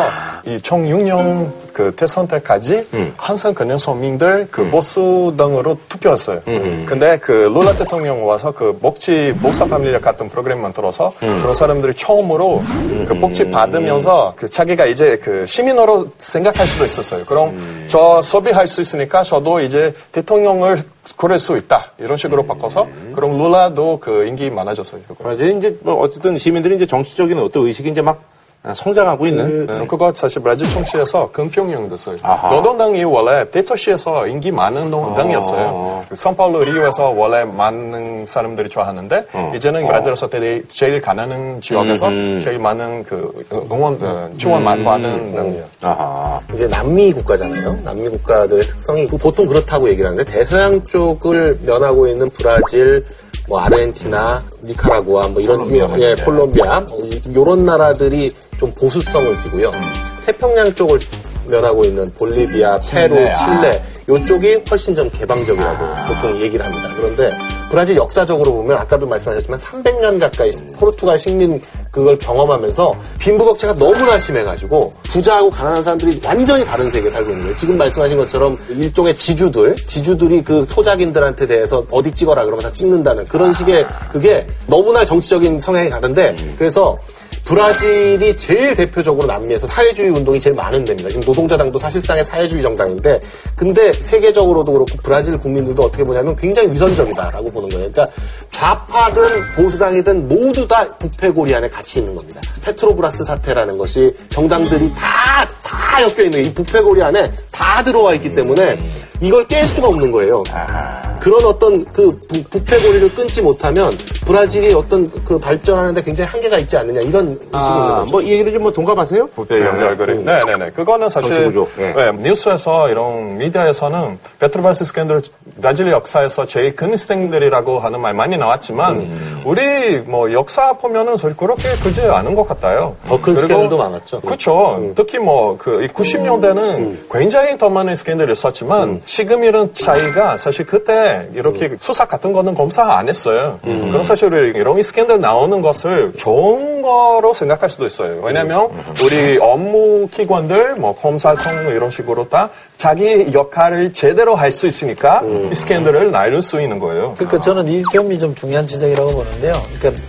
총 6년 그 대선 때까지 항상 그냥 서민들 그 보수 당으로 투표했어요. 근데 그 룰라 대통령 와서 그 복지 복사 파밀리아 같은 프로그램 만들어서 그런 사람들이 처음으로 그 복지 받으면서 그 자기가 이제 그 시민으로 생각할 수도 있었어요. 그럼 저 소비할 수 있으니까 저도 이제 대통령을 고를 수 있다 이런 식으로 바꿔서 그럼 룰라도 그 인기 많아졌어요. 맞아요. 이제 뭐 어쨌든 시민들이 이제 정치적인 어떤 의식이 이제 막 성장하고 있는. 그, 그거 사실 브라질 총시에서. 아하. 노동당이 원래 대도시에서 인기 많은 노- 당이었어요. 그 상파울루 리오에서 원래 많은 사람들이 좋아하는데 이제는 브라질에서 대- 제일 가난한 지역에서 제일 많은 그 응원 어, 지원 많이 받은 당이에요. 아하. 이제 남미 국가잖아요. 남미 국가들의 특성이 보통 그렇다고 얘기를 하는데 대서양 쪽을 면하고 있는 브라질, 뭐 아르헨티나, 니카라구아, 뭐 이런 예, 콜롬비아 뭐 이- 이런 나라들이 좀 보수성을 띠고요. 태평양 쪽을 면하고 있는 볼리비아, 페루, 칠레 이쪽이 훨씬 좀 개방적이라고 보통 얘기를 합니다. 그런데 브라질 역사적으로 보면 아까도 말씀하셨지만 300년 가까이 포르투갈 식민 그걸 경험하면서 빈부격차가 너무나 심해가지고 부자하고 가난한 사람들이 완전히 다른 세계에 살고 있는 거예요. 지금 말씀하신 것처럼 일종의 지주들, 지주들이 그 소작인들한테 대해서 어디 찍어라 그러면 다 찍는다는 그런 식의 그게 너무나 정치적인 성향이 가던데 그래서 브라질이 제일 대표적으로 남미에서 사회주의 운동이 제일 많은 데입니다. 지금 노동자당도 사실상의 사회주의 정당인데, 근데 세계적으로도 그렇고 브라질 국민들도 어떻게 보냐면 굉장히 위선적이다라고 보는 거예요. 그러니까 좌파든 보수당이든 모두 다 부패고리 안에 같이 있는 겁니다. 페트로브라스 사태라는 것이 정당들이 다, 다 엮여 있는 이 부패고리 안에 다 들어와 있기 때문에 이걸 깰 수가 없는 거예요. 그런 어떤 그 부, 부패고리를 끊지 못하면 브라질이 어떤 그 발전하는데 굉장히 한계가 있지 않느냐 이런 의식이 있는 아, 거죠. 뭐이 얘기를 좀뭐 동감하세요? 부패 연결고리. 네네 네. 그거는 사실. 예. 네, 뉴스에서 이런 미디어에서는 페트로바스 스캔들 브라질 역사에서 제일 큰 스캔들이라고 하는 말 많이 나왔지만 우리 뭐 역사 보면은 사실 그렇게 크지 않은 것 같아요. 더 큰 스캔들도 많았죠. 그렇죠. 특히 뭐 그 90년대는 굉장히 더 많은 스캔들이 있었지만 지금 이런 차이가 사실 그때 이렇게 수사 같은 거는 검사 안 했어요. 그럼 사실 우리 이런 스캔들 나오는 것을 좋은 거로 생각할 수도 있어요. 왜냐하면 우리 업무 기관들 뭐 검사청 이런 식으로 다 자기 역할을 제대로 할 수 있으니까 이 스캔들을 날릴 수 있는 거예요. 그러니까 저는 이 점이 좀 중요한 지적이라고 보는데요. 그러니까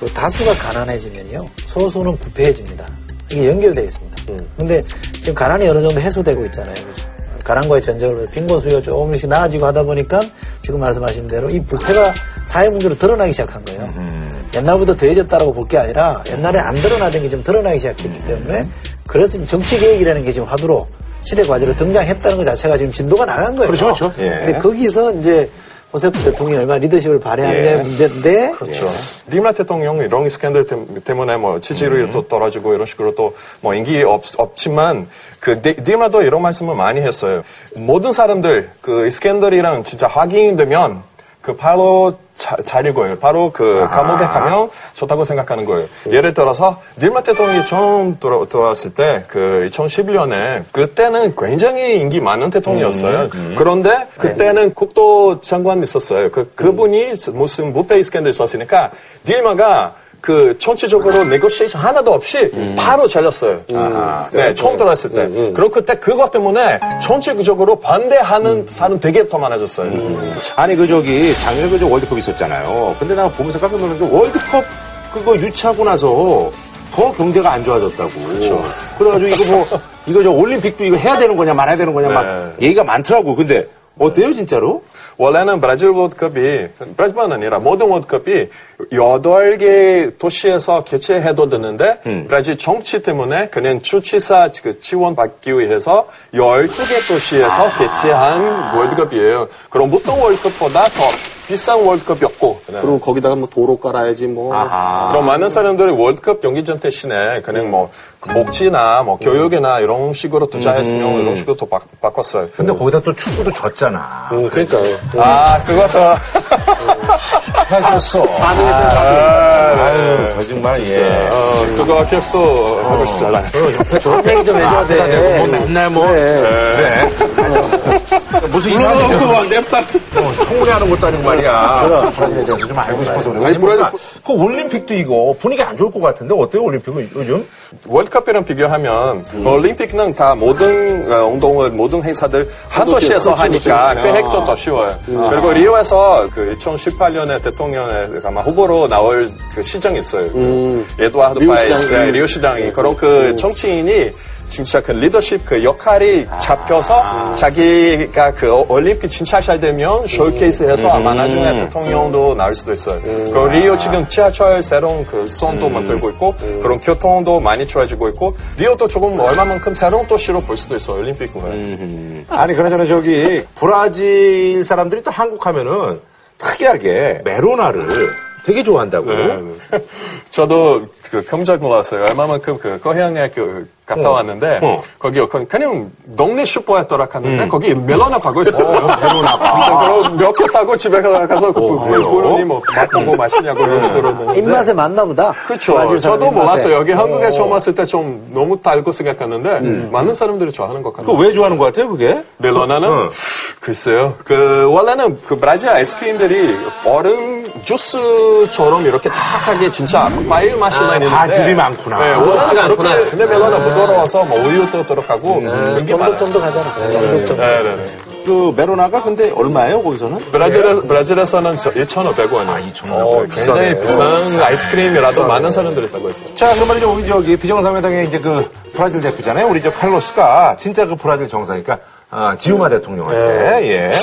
그 다수가 가난해지면요. 소수는 부패해집니다. 이게 연결되어 있습니다. 근데 지금 가난이 어느 정도 해소되고 있잖아요. 그죠? 가난과의 전쟁을 빈곤 수요 조금씩 나아지고 하다 보니까 지금 말씀하신 대로 이 부패가 사회 문제로 드러나기 시작한 거예요. 옛날부터 더해졌다라고 볼 게 아니라 옛날에 안 드러나던 게 좀 드러나기 시작했기 때문에 그래서 정치 개혁이라는 게 지금 화두로 시대 과제로 등장했다는 것 자체가 지금 진도가 나간 거예요. 그렇죠, 그렇죠. 예. 근데 거기서 이제 호세프 대통령이 얼마나 리더십을 발휘하느냐의 예. 문제인데 그렇죠. 디마 대통령 이런 스캔들 때- 때문에 뭐 지지율이 또 떨어지고 이런 식으로 또 뭐 인기 없, 없지만 그 디- 디마도 이런 말씀을 많이 했어요. 모든 사람들 그 스캔들이랑 진짜 확인되면 그 바로 자, 거예요. 바로 그 감옥에 가면 좋다고 생각하는 거예요. 예를 들어서 딜마 대통령이 처음 들어, 들어왔을 때 그 2011년에 그때는 굉장히 인기 많은 대통령이었어요. 그런데 그때는 국토 장관 있었어요. 그 그분이 무슨 무페 스캔들 있었으니까 딜마가 그 정치적으로 네고시에이션 하나도 없이 바로 잘렸어요. 네, 처음 들어왔을 때. 그럼 그때 그것 때문에 정치적으로 반대하는 사람 되게 더 많아졌어요. 아니 그 저기 작년에 그저 월드컵 있었잖아요. 근데 나 보면서 깜짝 놀란 게 월드컵 그거 유치하고 나서 더 경제가 안 좋아졌다고. 그렇죠. 그래가지고 이거 뭐 이거 저 올림픽도 이거 해야 되는 거냐 말아야 되는 거냐 막 얘기가 많더라고. 근데 어때요 진짜로? 원래는 브라질 월드컵이 브라질만 아니라 모든 월드컵이 여덟 개 도시에서 개최해도 되는데 브라질 정치 때문에 그냥 주치사 그 지원 받기 위해서 12개 도시에서 개최한 월드컵이에요. 그럼 보통 월드컵보다 더 비싼 월드컵이었고 그리고 거기다가 뭐 도로 깔아야지 뭐. 그럼 많은 사람들이 월드컵 경기전 대신에 그냥 뭐 복지나 뭐 교육이나 이런 식으로 투자했으면 이런 식으로 또 바, 바꿨어요. 근데 거기다 또 축구도 졌잖아. 음, 그러니까요. 아, 그것도. 해줬 어. 사능했죠, 사능. 아유, 저 정말, 예. 어, 그거 기억도 하고 싶잖아요. 옆에 좋은 얘기 좀 해줘야 아프다 대고 뭐 돼. 맨날 뭐. 그래. 무슨 이상한 그거 막 냅다. 성공하는 것도 아니고 말이야. 브라질에 대해서 좀 알고 싶어서 그래. 아니, 그러니까 그 올림픽도 이거 분위기 안 좋을 것 같은데 어때요, 올림픽은 요즘? 월드컵이랑 비교하면 올림픽은 다 모든 어, 운동을 모든 행사들 한 도시에서 하니까 계획도 더 쉬워요. 그리고 리오에서 그 2018년에 대통령에 아마 후 보로 나올 그 시장이 있어요. 그 에드와르드 리오 파이스 시장. 네, 리오 시장이 그런 그 정치인이 진짜 그 리더십 그 역할이 잡혀서 자기가 그 올림픽 진짜 잘 되면 쇼케이스해서 아마 나중에 대통령도 나올 수도 있어요. 그리고 리오 지금 지하철 새로운 그 선도 만들고 있고 그런 교통도 많이 좋아지고 있고 리오도 조금 얼마만큼 새로운 도시로 볼 수도 있어요. 올림픽 후에. 아니, 그나저나 저기, 브라질 사람들이 또 한국 하면은 특이하게 메로나를 되게 좋아한다고. 네, 네. 저도 그 깜짝 놀랐어요. 얼마만큼 그 고향에 그 갔다 어. 왔는데 어. 거기 그- 그냥 동네 슈퍼였더라 갔는데 거기 멜로나 파고 있어요. 멜로나가. 몇개 사고 집에 가서 그 부- 부모님 뭐 맛보고 마시냐고 이런 식으로 했는데 입맛에 맞나 보다. 그렇죠. 저도. 몰랐어요. 여기 한국에 어. 처음 왔을 때 좀 너무 달고 생각했는데 많은 사람들이 좋아하는 것 같아요. 그거 왜 좋아하는 것 같아요, 그게? 멜로나는 어. 글쎄요. 그 원래는 그 브라질 아이스크림들이 얼음 주스처럼 이렇게 탁하게 진짜 과일 맛이만 아, 있는데 과즙이 많구나. 네, 원래는 그렇게 않구나. 근데 멜로나 부드러워서 뭐 우유도 들어가고 인기 많아요. 쫀득쫀득하잖아. 쫀득쫀득. 네, 네, 네. 그 메로나가 근데 얼마예요, 거기서는? 브라질에, 브라질에서는 2,500원이에요. 아, 2,500원. 굉장히 비싸네. 비싼 아이스크림이라도 많은 사람들이 사고 있어요. 자, 그럼 말이죠. 우리 저기 비정상회당의 이제 그 브라질 대표잖아요. 우리 저 칼로스가 진짜 그 브라질 정상이니까 아, 지우마 대통령한테 예.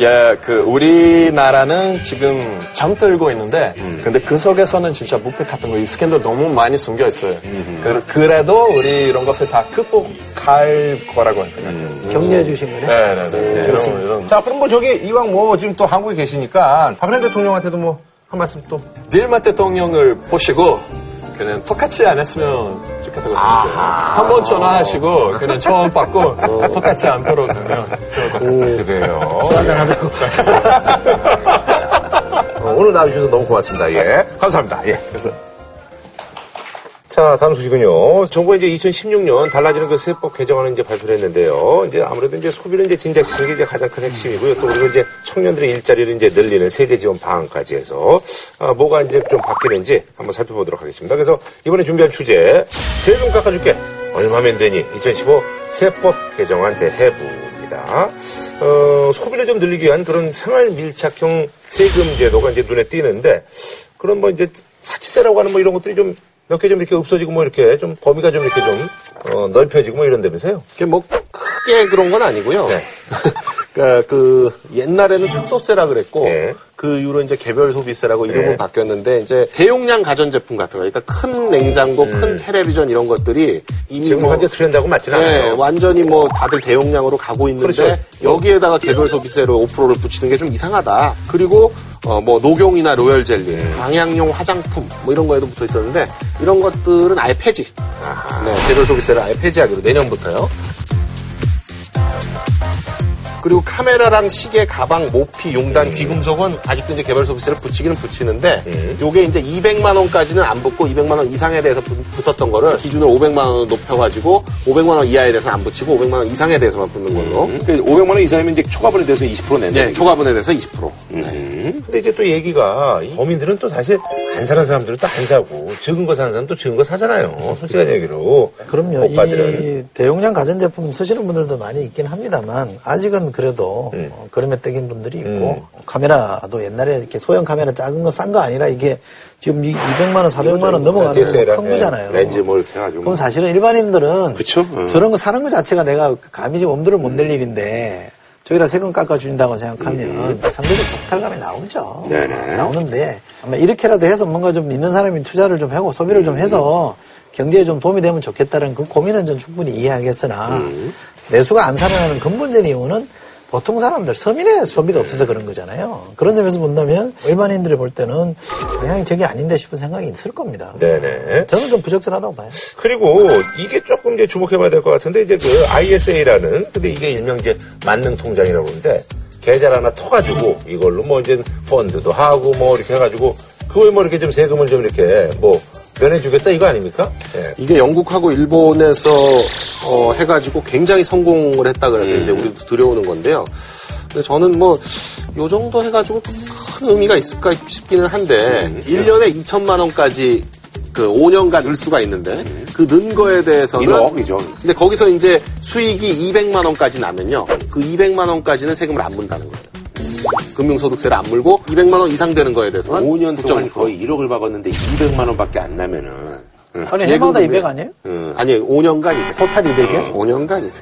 예, 그 우리나라는 지금 잠들고 있는데, 근데 그 속에서는 진짜 무패 같은 거, 이 스캔들 너무 많이 숨겨 있어요. 그, 그래도 우리 이런 것을 다 극복할 거라고 생각해요. 격려해 주신 거네. 네, 네, 네. 이런, 이런. 자, 그럼 뭐 저기 이왕 뭐 지금 또 한국에 계시니까 박근혜 대통령한테도 뭐 한 말씀 또. 딜마 대통령을 보시고, 그냥 똑같이 안 했으면 좋겠다고 생각해요. 한 번 전화하시고, 그냥 처음 받고, 똑같이 않도록 하면 좋을 것 같아요. 그래요. 한잔 하자고. 어, 오늘 나와주셔서 너무 고맙습니다. 예. 감사합니다. 예. 그래서. 자, 다음 소식은요. 정부가 이제 2016년 달라지는 그 세법 개정안을 이제 발표를 했는데요. 이제 아무래도 이제 소비를 이제 진작시키는 게 이제 가장 큰 핵심이고요. 또 그리고 이제 청년들의 일자리를 이제 늘리는 세제 지원 방안까지 해서 아, 뭐가 이제 좀 바뀌는지 한번 살펴보도록 하겠습니다. 그래서 이번에 준비한 주제 세금 깎아줄게 얼마면 되니 2015 세법 개정안 대해부입니다. 어, 소비를 좀 늘리기 위한 그런 생활 밀착형 세금 제도가 이제 눈에 띄는데 그런 뭐 이제 사치세라고 하는 뭐 이런 것들이 좀 몇 개 좀 이렇게 없어지고 뭐 이렇게 좀 범위가 좀 이렇게 좀 어, 넓혀지고 뭐 이런다면서요? 그게 뭐 크게 그런 건 아니고요. 네. 그러니까 그 옛날에는 특소세라 그랬고 네. 그 이후로 이제 개별 소비세라고 이름은 바뀌었는데 이제 대용량 가전제품 같은 거, 그러니까 큰 냉장고, 큰 텔레비전 이런 것들이 이미 음. 지금 뭐 현재 트렌드하고 맞진 네, 않아요. 완전히 뭐 다들 대용량으로 가고 있는데 그렇죠. 여기에다가 개별 소비세로 5%를 붙이는 게 좀 이상하다. 그리고 어 뭐 녹용이나 로열 젤리, 음. 방향용 화장품 뭐 이런 거에도 붙어 있었는데 이런 것들은 아예 폐지. 아하. 네, 개별 소비세를 아예 폐지하기로 내년부터요. 그리고 카메라랑 시계, 가방, 모피, 융단, 귀금속은 아직도 이제 개별 소비세를 붙이기는 붙이는데 음. 요게 이제 200만 원까지는 안 붙고 200만 원 이상에 대해서 붙- 붙었던 거를 기준을 500만 원으로 높여가지고 500만 원 이하에 대해서는 안 붙이고 500만 원 이상에 대해서만 붙는 걸로. 음. 500만 원 이상이면 이제 초과분에 대해서 20% 낸다. 네, 초과분에 대해서 20%. 네. 근데 이제 또 얘기가 이 범인들은 또 사실 안 사는 사람들은 또 안 사고 적은 거 사는 사람 또 적은 거 사잖아요. 솔직한 얘기로. 그럼요. 오빠들은. 이 대용량 가전제품 쓰시는 분들도 많이 있긴 합니다만 아직은 그래도 음. 어, 그림에 떼긴 분들이 있고 카메라도 옛날에 이렇게 소형 카메라 작은 거 싼 거 아니라 이게 지금 이 200만 원, 400만 원 넘어가는 DSLR, 큰 거잖아요. 렌즈 뭐 이렇게 해가지고. 그럼 사실은 일반인들은 그쵸? 어. 저런 거 사는 것 자체가 내가 감히 지금 엄두를 못 낼 일인데 저기다 세금 깎아준다고 생각하면 상대적 박탈감이 나오죠. 음. 네네. 나오는데 아마 이렇게라도 해서 뭔가 좀 있는 사람이 투자를 좀 하고 소비를 좀 해서 경제에 좀 도움이 되면 좋겠다는 그 고민은 전 충분히 이해하겠으나 음. 내수가 안 살아나는 근본적인 이유는 보통 사람들 서민의 소비가 없어서 그런 거잖아요. 그런 점에서 본다면 일반인들이 볼 때는 영향이 저게 아닌데 싶은 생각이 있을 겁니다. 네네. 저는 좀 부적절하다고 봐요. 그리고 이게 조금 이제 주목해봐야 될 것 같은데 이제 그 ISA라는 근데 이게 일명 이제 만능 통장이라고 그러는데 계좌를 하나 터가지고 이걸로 뭐 이제 펀드도 하고 뭐 이렇게 해가지고 그거에 뭐 이렇게 좀 세금을 좀 이렇게 뭐 면해주겠다 이거 아닙니까? 예. 이게 영국하고 일본에서 어, 해가지고 굉장히 성공을 했다 그래서 이제 우리도 들여오는 건데요. 근데 저는 뭐, 요 정도 해가지고 큰 의미가 있을까 싶기는 한데, 1년에 2천만 원까지 그 5년간 늘 수가 있는데, 그는 거에 대해서는. 1억이죠. 근데 거기서 이제 수익이 200만 원까지 나면요. 그 200만 원까지는 세금을 안 문다는 거예요. 금융소득세를 안 물고 200만 원 이상 되는 거에 대해서는 5년 동안 거의 1억을 박았는데 200만 원밖에 안 나면은 아니, 해마다 200 아니에요? 아니 5년간 200. 토탈 200이요? 5년간 200.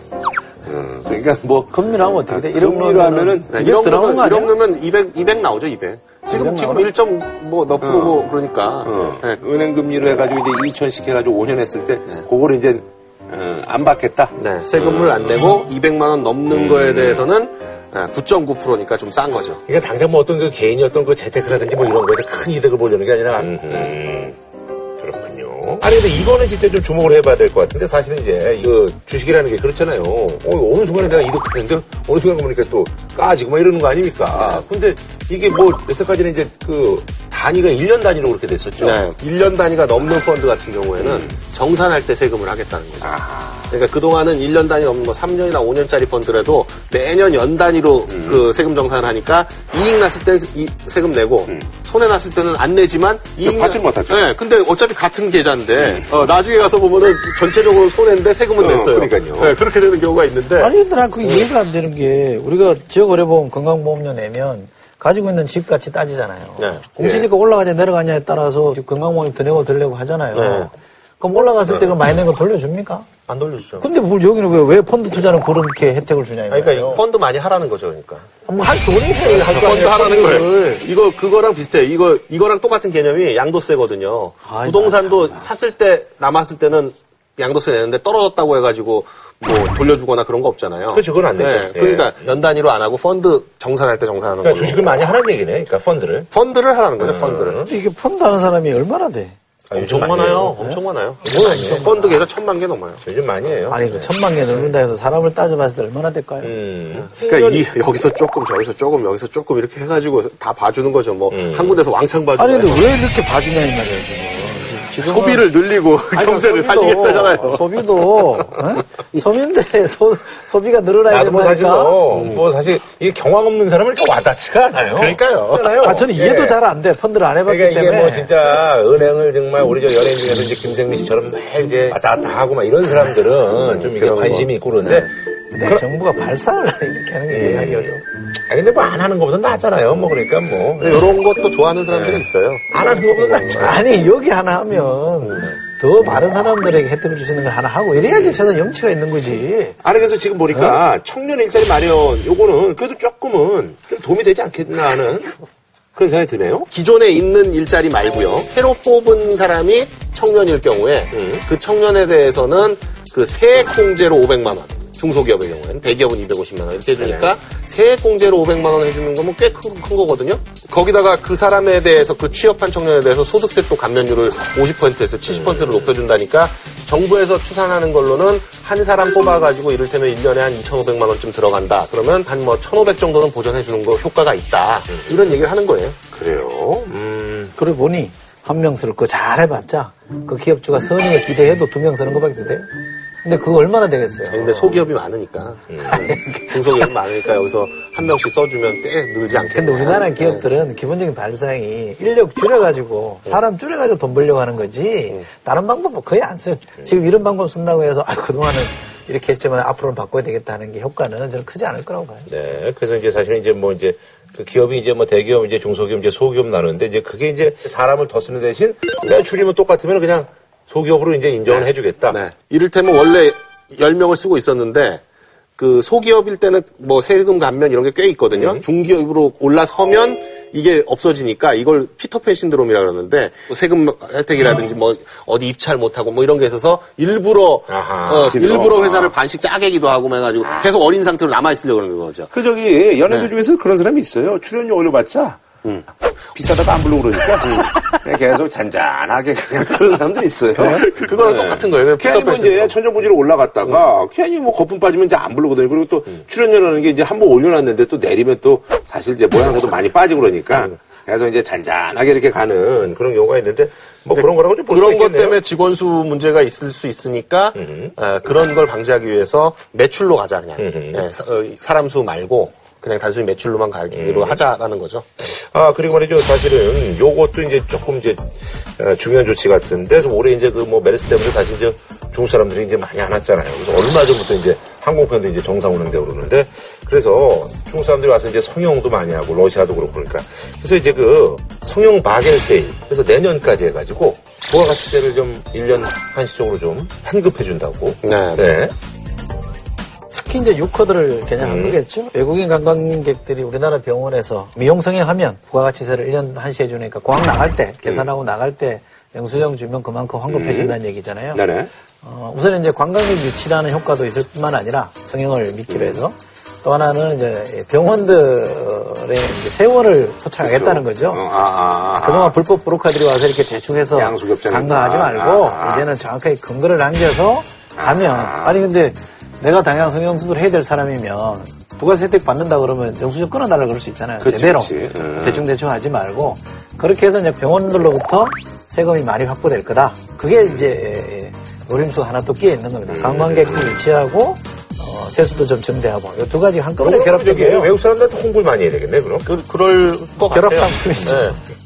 그러니까 뭐 금리로 하면 어떻게 돼? 금리로 하면은 네, 200 1억 들어가는 거 넣으면, 아니야? 1억 넣으면 200, 200 나오죠, 200. 지금, 200 지금 나오나? 1점 뭐몇 프로고 그러니까. 어. 네. 은행 금리로 해가지고 이제 2천씩 해가지고 5년 했을 때 그거를 이제 어, 안 받겠다. 네, 세금을 안 내고 200만 원 넘는 거에 대해서는 9.9%니까 좀 싼 거죠. 이게 당장 뭐 어떤 그 개인이 어떤 그 재테크라든지 뭐 이런 거에서 큰 이득을 보려는 게 아니라 음, 그렇군요. 아니 근데 이거는 진짜 좀 주목을 해봐야 될 것 같은데 사실은 이제 그 주식이라는 게 그렇잖아요. 어, 어느 순간에 내가 이득 했는데 어느 순간 보니까 또 까지고 막 이러는 거 아닙니까? 근데 이게 뭐 여태까지는 이제 그 단위가 1년 단위로 그렇게 됐었죠. 네, 1년 단위가 넘는 펀드 같은 경우에는 정산할 때 세금을 하겠다는 거죠. 그러니까 그동안은 1년 단위 넘는 뭐 3년이나 5년짜리 펀드라도 매년 연 단위로 그 세금 정산을 하니까 이익 났을 때 이- 세금 내고 손해 났을 때는 안 내지만 이익 받지 나- 못하죠. 네, 근데 어차피 같은 계좌인데 어, 나중에 가서 보면은 전체적으로 손해인데 세금은 어, 냈어요. 그러니까요. 네, 그렇게 되는 경우가 있는데 아니, 근데 난 그게 이해가 안 되는 게, 우리가 지역의료보험 건강보험료 내면, 가지고 있는 집 가치 따지잖아요. 네. 공시지가 올라가냐 내려가냐에 따라서 건강보험 더 내고 덜 내고 하잖아요. 네. 그럼 올라갔을 때그 많이 낸거 돌려줍니까? 안 돌려주죠. 근데 뭘 여기는 왜, 왜 펀드 투자는 그렇게 혜택을 주냐, 이거예요. 그러니까 이 펀드 많이 하라는 거죠, 그러니까. 뭐할 돈이 있어야 할 거 펀드 아니에요. 하라는 거예요. 펀드를. 이거 그거랑 비슷해요. 이거 이거랑 똑같은 개념이 양도세거든요. 아이, 부동산도 샀을 때 남았을 때는 양도세 내는데 떨어졌다고 해가지고 뭐 돌려주거나 그런 거 없잖아요. 그렇죠, 그건 안 되죠. 네, 예. 그러니까 연 단위로 안 하고 펀드 정산할 때 정산하는 그러니까 걸로. 주식을 많이 하라는 얘기네. 그러니까 펀드를. 펀드를 하라는 거죠. 펀드를. 근데 이게 펀드 하는 사람이 얼마나 돼? 아, 엄청 많아요. 엄청 많아요. 뭐 엄청 펀드 계좌 천만 개 넘어요. 요즘 많이 해요. 아니, 그 천만 개 넣는다 해서 사람을 따져봤을 때 얼마나 될까요? 음. 그러니까 이 여기서 조금 저기서 조금 여기서 조금 이렇게 해가지고 다 봐주는 거죠. 뭐 한 군데서 왕창 봐주고. 아니, 근데 왜 이렇게 봐주냐, 이 말이에요, 지금. 지금 소비를 늘리고 아니, 경제를 소비도- 살리겠다잖아요. 소비도 어? 소민들의 소, 소비가 늘어나야 나도 뭐 사실 된다니까. 뭐, 뭐 사실 이게 경황 없는 사람은 이렇게 와닿지가 않아요. 그러니까요. 그렇잖아요. 아, 저는 이해도 예. 잘안 돼. 펀드를 안 해봤기 그러니까 이게 때문에. 뭐 진짜 은행을 정말 우리 저 연예인 중에서 이제 김생민 씨처럼 매 이제 왔다 갔다 하고 막 이런 사람들은 좀 이게. 관심이 있고 그런데 내 정부가 발상을 이렇게 하는 게 이해하기 어려워. 아 근데 뭐 안 하는 것보다 낫잖아요. 뭐 그러니까 뭐. 이런 것도 좋아하는 사람들이 있어요. 안 하는 것보다 낫잖아. 아니, 여기 하나 하면 더 많은 사람들에게 혜택을 줄수 있는 걸 하나 하고 이래야지 저는 염치가 있는 거지. 아니 그래서 지금 보니까 청년 일자리 마련 요거는 그래도 조금은 좀 도움이 되지 않겠나 하는 그런 생각이 드네요. 기존에 있는 일자리 말고요. 새로 뽑은 사람이 청년일 경우에 그 청년에 대해서는 그 세액 공제로 500만 원. 중소기업의 경우에는 대기업은 250만 원 이렇게 해주니까 세액공제로 500만 원 해주는 거면 꽤큰 거거든요. 거기다가 그 사람에 대해서 그 취업한 청년에 대해서 소득세 또 감면율을 50%에서 70%로 높여준다니까 정부에서 추산하는 걸로는 한 사람 뽑아가지고 이를테면 1년에 한 2,500만 원쯤 들어간다. 그러면 한 뭐 1,500 정도는 보전해주는 거 효과가 있다. 이런 얘기를 하는 거예요. 그래요. 음. 그러고 보니 한 명 쓸 거 잘 해봤자 그 기업주가 선의에 기대해도 두 명 쓰는 거밖에 돼요. 근데 그거 얼마나 되겠어요? 근데 소기업이 많으니까 중소기업이 많으니까 여기서 한 명씩 써주면 꽤 늘지 않겠나. 근데 우리나라 기업들은 기본적인 발상이 인력 줄여가지고 사람 줄여가지고 돈 벌려고 하는 거지 다른 방법 거의 안 써요. 지금 이런 방법 쓴다고 해서 아, 그동안은 이렇게 했지만 앞으로는 바꿔야 되겠다 하는 게 효과는 저는 크지 않을 거라고 봐요. 네. 그래서 이제 사실은 이제 뭐 이제 그 기업이 이제 뭐 대기업 이제 중소기업 이제 소기업 나누는데 이제 그게 이제 사람을 더 쓰는 대신 그냥 줄이면 똑같으면 그냥 소기업으로 이제 인정을 해주겠다. 네. 이를테면 원래 10명을 쓰고 있었는데 그 소기업일 때는 뭐 세금 감면 이런 게 꽤 있거든요. 중기업으로 올라서면 이게 없어지니까 이걸 피터팬 신드롬이라 그러는데 뭐 세금 혜택이라든지 뭐 어디 입찰 못하고 뭐 이런 게 있어서 일부러 아하, 어. 일부러 회사를 반씩 짜게기도 하고 뭐 해가지고 계속 어린 상태로 남아 있으려고 그러는 거죠. 그 저기 연예들 네. 중에서 그런 사람이 있어요. 출연료 올려봤자 비싸다고 안 부르고 그러니까 그냥 계속 잔잔하게 그냥 그런 사람들 있어요. 그거랑 똑같은 거예요. 괜히 뭐 이제. 천정부지로 올라갔다가 괜히 뭐 거품 빠지면 이제 안 부르거든요. 그리고 또 출연료라는 게 이제 한 번 올려놨는데 또 내리면 또 사실 이제 모양새도 많이 빠지고 그러니까 그래서 이제 잔잔하게 이렇게 가는 그런 경우가 있는데 뭐 그런 거라고 좀 그런 것. 때문에 직원 수 문제가 있을 수 있으니까 에, 그런 걸 방지하기 위해서 매출로 가자 그냥 예, 사, 람 수 말고 그냥 단순히 매출로만 가기로 하자라는 거죠. 아, 그리고 말이죠. 사실은 요것도 이제 조금 이제 어, 중요한 조치 같은데, 그래서 올해 이제 그 뭐 메르스 때문에 사실 이제 중국 사람들이 이제 많이 안 왔잖아요. 그래서 얼마 전부터 이제 항공편도 이제 정상 운행되고 그러는데, 그래서 중국 사람들이 와서 이제 성형도 많이 하고, 러시아도 그렇고 그러니까. 그래서 이제 그 성형 바겐 세일, 그래서 내년까지 해가지고, 부가가치세를 좀 1년 한시적으로 좀 환급해준다고. 네. 특히 이제 유커들을 겨냥한 거겠죠. 외국인 관광객들이 우리나라 병원에서 미용 성형하면 부가가치세를 1년 한시 해주니까 공항 나갈 때 계산하고 나갈 때 영수증 주면 그만큼 환급해 준다는 얘기잖아요. 네네. 어, 우선 이제 관광객 유치라는 효과도 있을 뿐만 아니라 성형을 미끼로 해서 또 하나는 이제 병원들의 이제 세월을 포착하겠다는 거죠. 어, 아, 아, 아. 그동안 불법 브로커들이 와서 이렇게 대충 해서 양수겹잖아요. 간과하지 말고 아, 아. 이제는 정확하게 근거를 남겨서 하면 아니 근데 내가 당장 성형수술 해야 될 사람이면 부가세 혜택 받는다 그러면 영수증 끊어달라 그럴 수 있잖아요. 그렇지, 제대로. 음. 대충 대충 하지 말고 그렇게 해서 이제 병원들로부터 세금이 많이 확보될 거다. 그게 이제 노림수 하나 또 끼어 있는 겁니다. 음. 관광객도 유치하고 어, 세수도 좀 증대하고 이 두 가지 한꺼번에 결합적이에요. 외국 사람들한테 홍보를 많이 해야 되겠네, 그럼. 그, 그럴 것 결합 같아요. 상품이죠.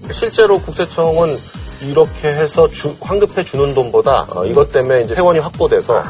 네. 실제로 국세청은 이렇게 해서 주- 환급해 주는 돈보다 어, 이것 때문에 이제 세원이 확보돼서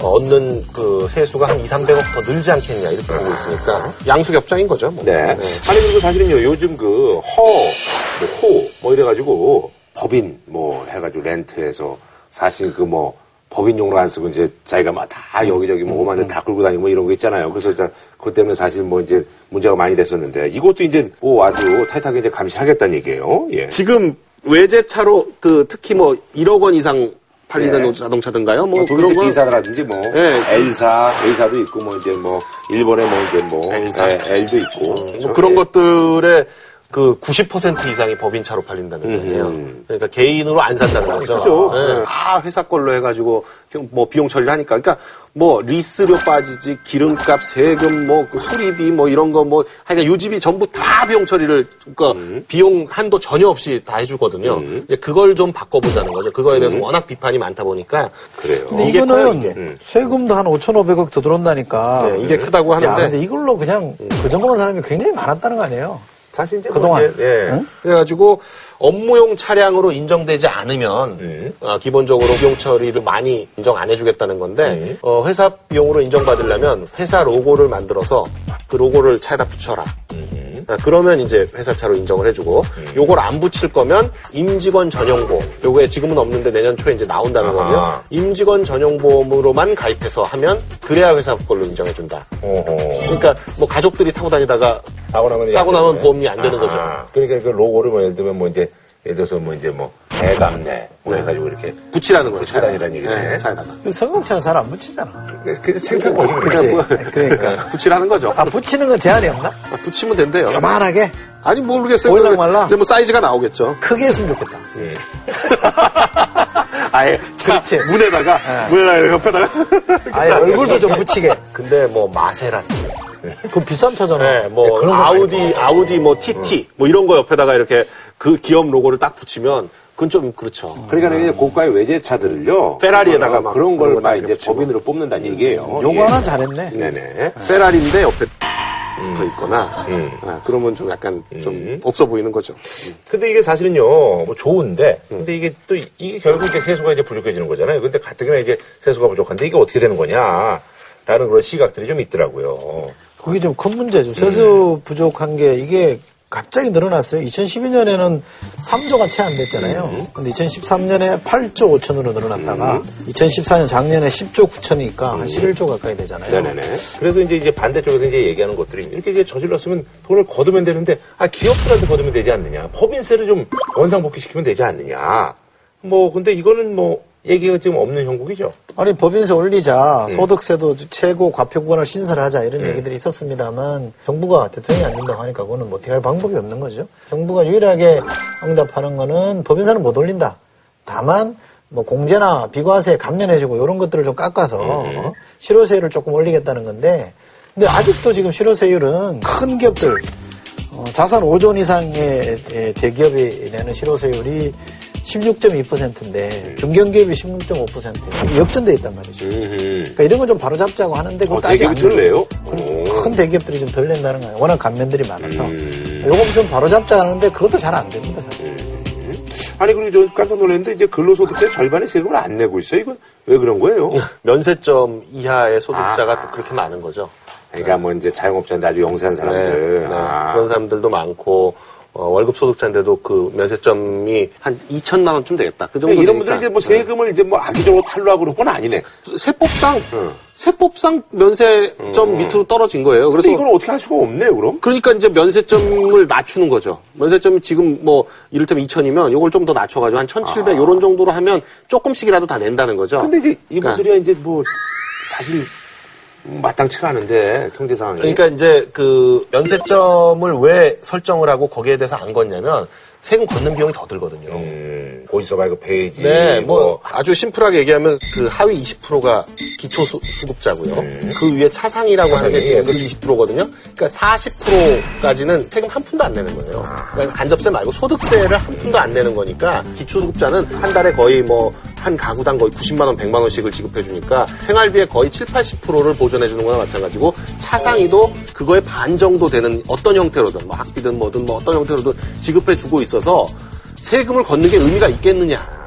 어, 얻는 그 세수가 한 2, 300억 더 늘지 않겠냐 이렇게 보고 있으니까 양수겹장인 거죠. 뭐. 네. 아니 그리고 사실은요 요즘 그 허, 뭐 호, 뭐 이래가지고 법인 뭐 해가지고 렌트해서 사실 그뭐 법인용으로 안 쓰고 이제 자기가 막 다 여기저기 뭐 오만 대다 끌고 다니고 뭐 이런 거 있잖아요. 그래서 일단 그것 때문에 사실 뭐 이제 문제가 많이 됐었는데 이것도 이제 뭐 아주 타이트하게 이제 감시하겠다는 얘기예요. 예. 지금 외제차로 그 특히 뭐 1억 원 이상 팔리는 네. 자동차든가요? 뭐뭐 그런 거 B사라든지 뭐 네. L사, A사도 있고 뭐 이제 뭐 일본에 뭐 이제 뭐 L사. 예, L도 있고 뭐 그런 것들의 그 90% 이상이 법인차로 팔린다는 거예요. 그러니까 개인으로 안 산다는 거죠. 그죠. 네. 네. 다 회사 걸로 해가지고 뭐 비용 처리를 하니까. 그러니까 뭐 리스료 빠지지, 기름값, 세금, 뭐그 수리비, 뭐 이런 거 뭐 하여간 유지비 전부 다 비용 처리를 그러니까 비용 한도 전혀 없이 다 해주거든요. 이제 그걸 좀 바꿔보자는 거죠. 그거에 대해서 워낙 비판이 많다 보니까 그래요. 근데 이게 커요, 이거는 이게. 세금도 한 5,500억 더 들어온다니까. 네, 이게 크다고 하는데. 야, 근데 이걸로 그냥 그 정도만 사람이 굉장히 많았다는 거 아니에요? 사실 이제 그동안. 뭐 이제, 예. 응? 그래가지고 업무용 차량으로 인정되지 않으면 어, 기본적으로 비용 처리를 많이 인정 안 해주겠다는 건데 어, 회사 비용으로 인정받으려면 회사 로고를 만들어서 그 로고를 차에다 붙여라. 아, 그러면 이제 회사차로 인정을 해주고 요걸 안 붙일 거면 임직원 전용보험 요게 지금은 없는데 내년 초에 이제 나온다는 아하. 거면 임직원 전용보험으로만 가입해서 하면 그래야 회사 걸로 인정해준다. 그러니까 뭐 가족들이 타고 다니다가 사고 나면 안 나면 보험이 안 되는 거예요? 거죠. 아, 그러니까 그 로고를 뭐 예를 들면 뭐 이제 예를 들어서 뭐 이제 뭐 대감내 뭐 해가지고 이렇게 붙이라는 거예요. 다니라는 얘기네. 네, 차에다가. 성형차는 잘안 붙이잖아. 그래서 창피한 거지. 그치? 그냥. 그러니까. 붙이라는 거죠. 아, 붙이는 건 제한이 없나? 아, 붙이면 된대요. 요만하게? 아니 모르겠어요. 그, 말라? 이제 뭐 사이즈가 나오겠죠. 크게 했으면 좋겠다. 아예 차 그렇지. 문에다가 문에다가 옆에다가. 아예 얼굴도 좀 붙이게. 근데 뭐 마세라티, 그거 비싼 차잖아. 네, 뭐 그런 거 아우디 아우디 뭐 TT 뭐 이런 거 옆에다가 이렇게 그 기업 로고를 딱 붙이면 그건 좀 그렇죠. 그러니까 이제 고가의 외제차들을요. 페라리에다가 막 그런 걸 그런 거막다 이제. 법인으로 뽑는다는 얘기예요. 요거 예. 하나 잘했네. 네네. 페라리인데 옆에 붙어 있거나 음. 아, 그러면 좀 약간 좀 없어 보이는 거죠. 근데 이게 사실은요, 뭐 좋은데, 근데 이게 또, 이- 이게 결국 이제 세수가 이제 부족해지는 거잖아요. 근데 가뜩이나 이제 세수가 부족한데 이게 어떻게 되는 거냐, 라는 그런 시각들이 좀 있더라고요. 그게 좀 큰 문제죠. 세수 부족한 게 이게 갑자기 늘어났어요. 2012년에는 3조가 채 안 됐잖아요. 근데 2013년에 8조 5천으로 늘어났다가 2014년 작년에 10조 9천이니까 한 11조 가까이 되잖아요. 네네네. 그래서 이제 이제 반대쪽에서 이제 얘기하는 것들이 이렇게 이제 저질렀으면 돈을 거두면 되는데 아 기업들한테 거두면 되지 않느냐. 법인세를 좀 원상복귀시키면 되지 않느냐. 뭐 근데 이거는 뭐 얘기가 지금 없는 형국이죠. 아니 법인세 올리자 음. 소득세도 최고 과표 구간을 신설하자 이런 얘기들이 있었습니다만 정부가 대통령이 안 된다고 하니까 그거는 뭐 어떻게 할 방법이 없는 거죠. 정부가 유일하게 응답하는 거는 법인세는 못 올린다. 다만 뭐 공제나 비과세 감면해주고 이런 것들을 좀 깎아서 어? 실효세율을 조금 올리겠다는 건데 근데 아직도 지금 실효세율은 큰 기업들 어, 자산 5조 이상의 에, 대기업이 내는 실효세율이 16.2%인데 중견기업이 16.5% 이게 역전돼 있단 말이죠. 그러니까 이런 건 좀 바로 잡자고 하는데 그것도 어, 아직 안 대기업이 덜 내요? 그렇죠. 큰 대기업들이 좀 덜 낸다는 거예요. 워낙 감면들이 많아서 음. 요건 좀 바로 잡자 하는데 그것도 잘 안 됩니다. 사실. 아니 그리고 저 깜짝 놀랐는데 이제 근로소득세 절반의 세금을 안 내고 있어요. 이건 왜 그런 거예요? 면세점 이하의 소득자가 아. 또 그렇게 많은 거죠. 그러니까 뭐 이제 자영업자인데 아주 영세한 사람들. 네, 네. 아. 그런 사람들도 많고 어, 월급 소득자인데도 그 면세점이 한 2천만 원쯤 되겠다. 그 정도 그러니까 이런. 분들이 이제 뭐 세금을 이제 뭐 악의적으로 탈루하고 그런 건 아니네. 세법상 응. 세법상 면세점 밑으로 떨어진 거예요. 그래서 이걸 어떻게 할 수가 없네요, 그럼? 그러니까 이제 면세점을 낮추는 거죠. 면세점이 지금 뭐 이를테면 2천이면 이걸 좀 더 낮춰가지고 한 1,700 이런 정도로 하면 조금씩이라도 다 낸다는 거죠. 아. 근데 이제 그러니까 이분들이 이제 뭐 사실 마땅치가 않은데 경제 상황이. 그러니까 이제 그 면세점을 왜 설정을 하고 거기에 대해서 안 걷냐면 세금 걷는 비용이 더 들거든요. 음, 거기서 말고 페이지. 네, 뭐 아주 심플하게 얘기하면 그 하위 20%가 기초 수, 급자고요 그 위에 차상이라고 하는 게 음. 차상이, 그 20%거든요. 그러니까 40%까지는 세금 한 푼도 안 내는 거예요. 그러니까 간접세 말고 소득세를 한 푼도 안 내는 거니까 기초수급자는 한 달에 거의 뭐 한 가구당 거의 90만 원, 100만 원씩을 지급해 주니까 생활비의 거의 7, 80%를 보존해 주는 거나 마찬가지고 차상위도 그거의 반 정도 되는 어떤 형태로든 뭐 학비든 뭐든 뭐 어떤 형태로든 지급해 주고 있어서 세금을 걷는 게 의미가 있겠느냐.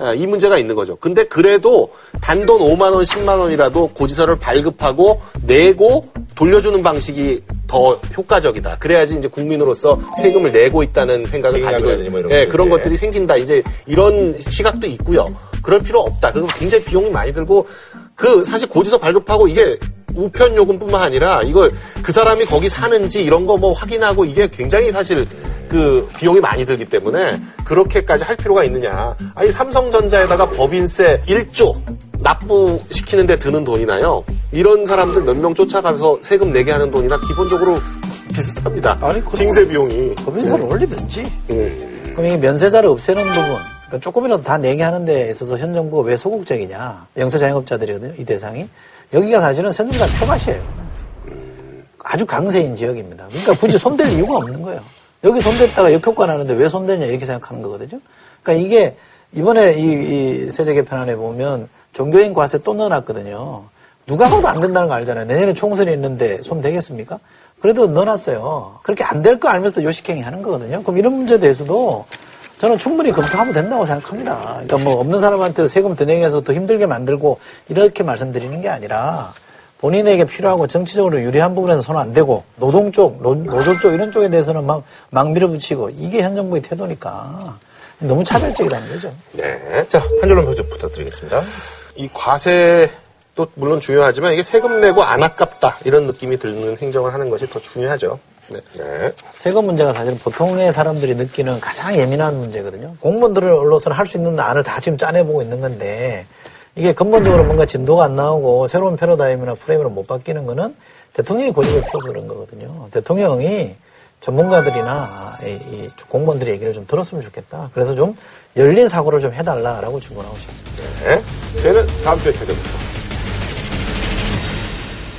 아, 이 문제가 있는 거죠. 근데 그래도 단돈 5만 원, 10만 원이라도 고지서를 발급하고 내고 돌려주는 방식이 더 효과적이다. 그래야지 이제 국민으로서 세금을 내고 있다는 생각을 가지고 뭐 예, 것들. 그런 예. 것들이 생긴다. 이제 이런 시각도 있고요. 그럴 필요 없다. 그거 굉장히 비용이 많이 들고 그 사실 고지서 발급하고 이게 우편 요금뿐만 아니라 이걸 그 사람이 거기 사는지 이런 거 뭐 확인하고 이게 굉장히 사실 그 비용이 많이 들기 때문에 그렇게까지 할 필요가 있느냐. 아니 삼성전자에다가 법인세 1조 납부시키는데 드는 돈이나요. 이런 사람들 몇 명 쫓아가서 세금 내게 하는 돈이나 기본적으로 비슷합니다. 아니, 징세 비용이. 법인세를 올리든지. 음. 그럼 이 면세자를 없애는 부분, 그러니까 조금이라도 다 내게 하는 데 있어서 현 정부가 왜 소극적이냐. 영세 자영업자들이거든요, 이 대상이. 여기가 사실은 새누리당 표밭이에요. 아주 강세인 지역입니다. 그러니까 굳이 손댈 이유가 없는 거예요. 여기 손댔다가 역효과 나는데 왜 손대냐 이렇게 생각하는 거거든요. 그러니까 이게 이번에 이, 이 세제 개편안에 보면 종교인 과세 또 넣어놨거든요. 누가 봐도 안 된다는 거 알잖아요. 내년에 총선이 있는데 손 대겠습니까? 그래도 넣어놨어요. 그렇게 안 될 거 알면서도 요식행위 하는 거거든요. 그럼 이런 문제에 대해서도 저는 충분히 검토하면 된다고 생각합니다. 그러니까 뭐 없는 사람한테 세금 더 내게서 더 힘들게 만들고 이렇게 말씀드리는 게 아니라 본인에게 필요하고 정치적으로 유리한 부분에서 손 안 대고 노동 쪽, 노, 노조 쪽 이런 쪽에 대해서는 막, 막 밀어붙이고 이게 현 정부의 태도니까 너무 차별적이라는 거죠. 네. 자, 한 줄로 표좀 부탁드리겠습니다. 이 과세 도 물론 중요하지만 이게 세금 내고 안 아깝다 이런 느낌이 드는 행정을 하는 것이 더 중요하죠. 네. 네. 세금 문제가 사실은 보통의 사람들이 느끼는 가장 예민한 문제거든요. 공무원들로서는 할 수 있는 안을 다 지금 짜내보고 있는 건데 이게 근본적으로 뭔가 진도가 안 나오고 새로운 패러다임이나 프레임으로 못 바뀌는 거는 대통령이 고집을 피워서 그런 거거든요. 대통령이 전문가들이나 공무원들의 얘기를 좀 들었으면 좋겠다. 그래서 좀 열린 사고를 좀 해달라라고 주문하고 싶습니다. 네. 저희는 다음 주에 찾아뵙겠습니다.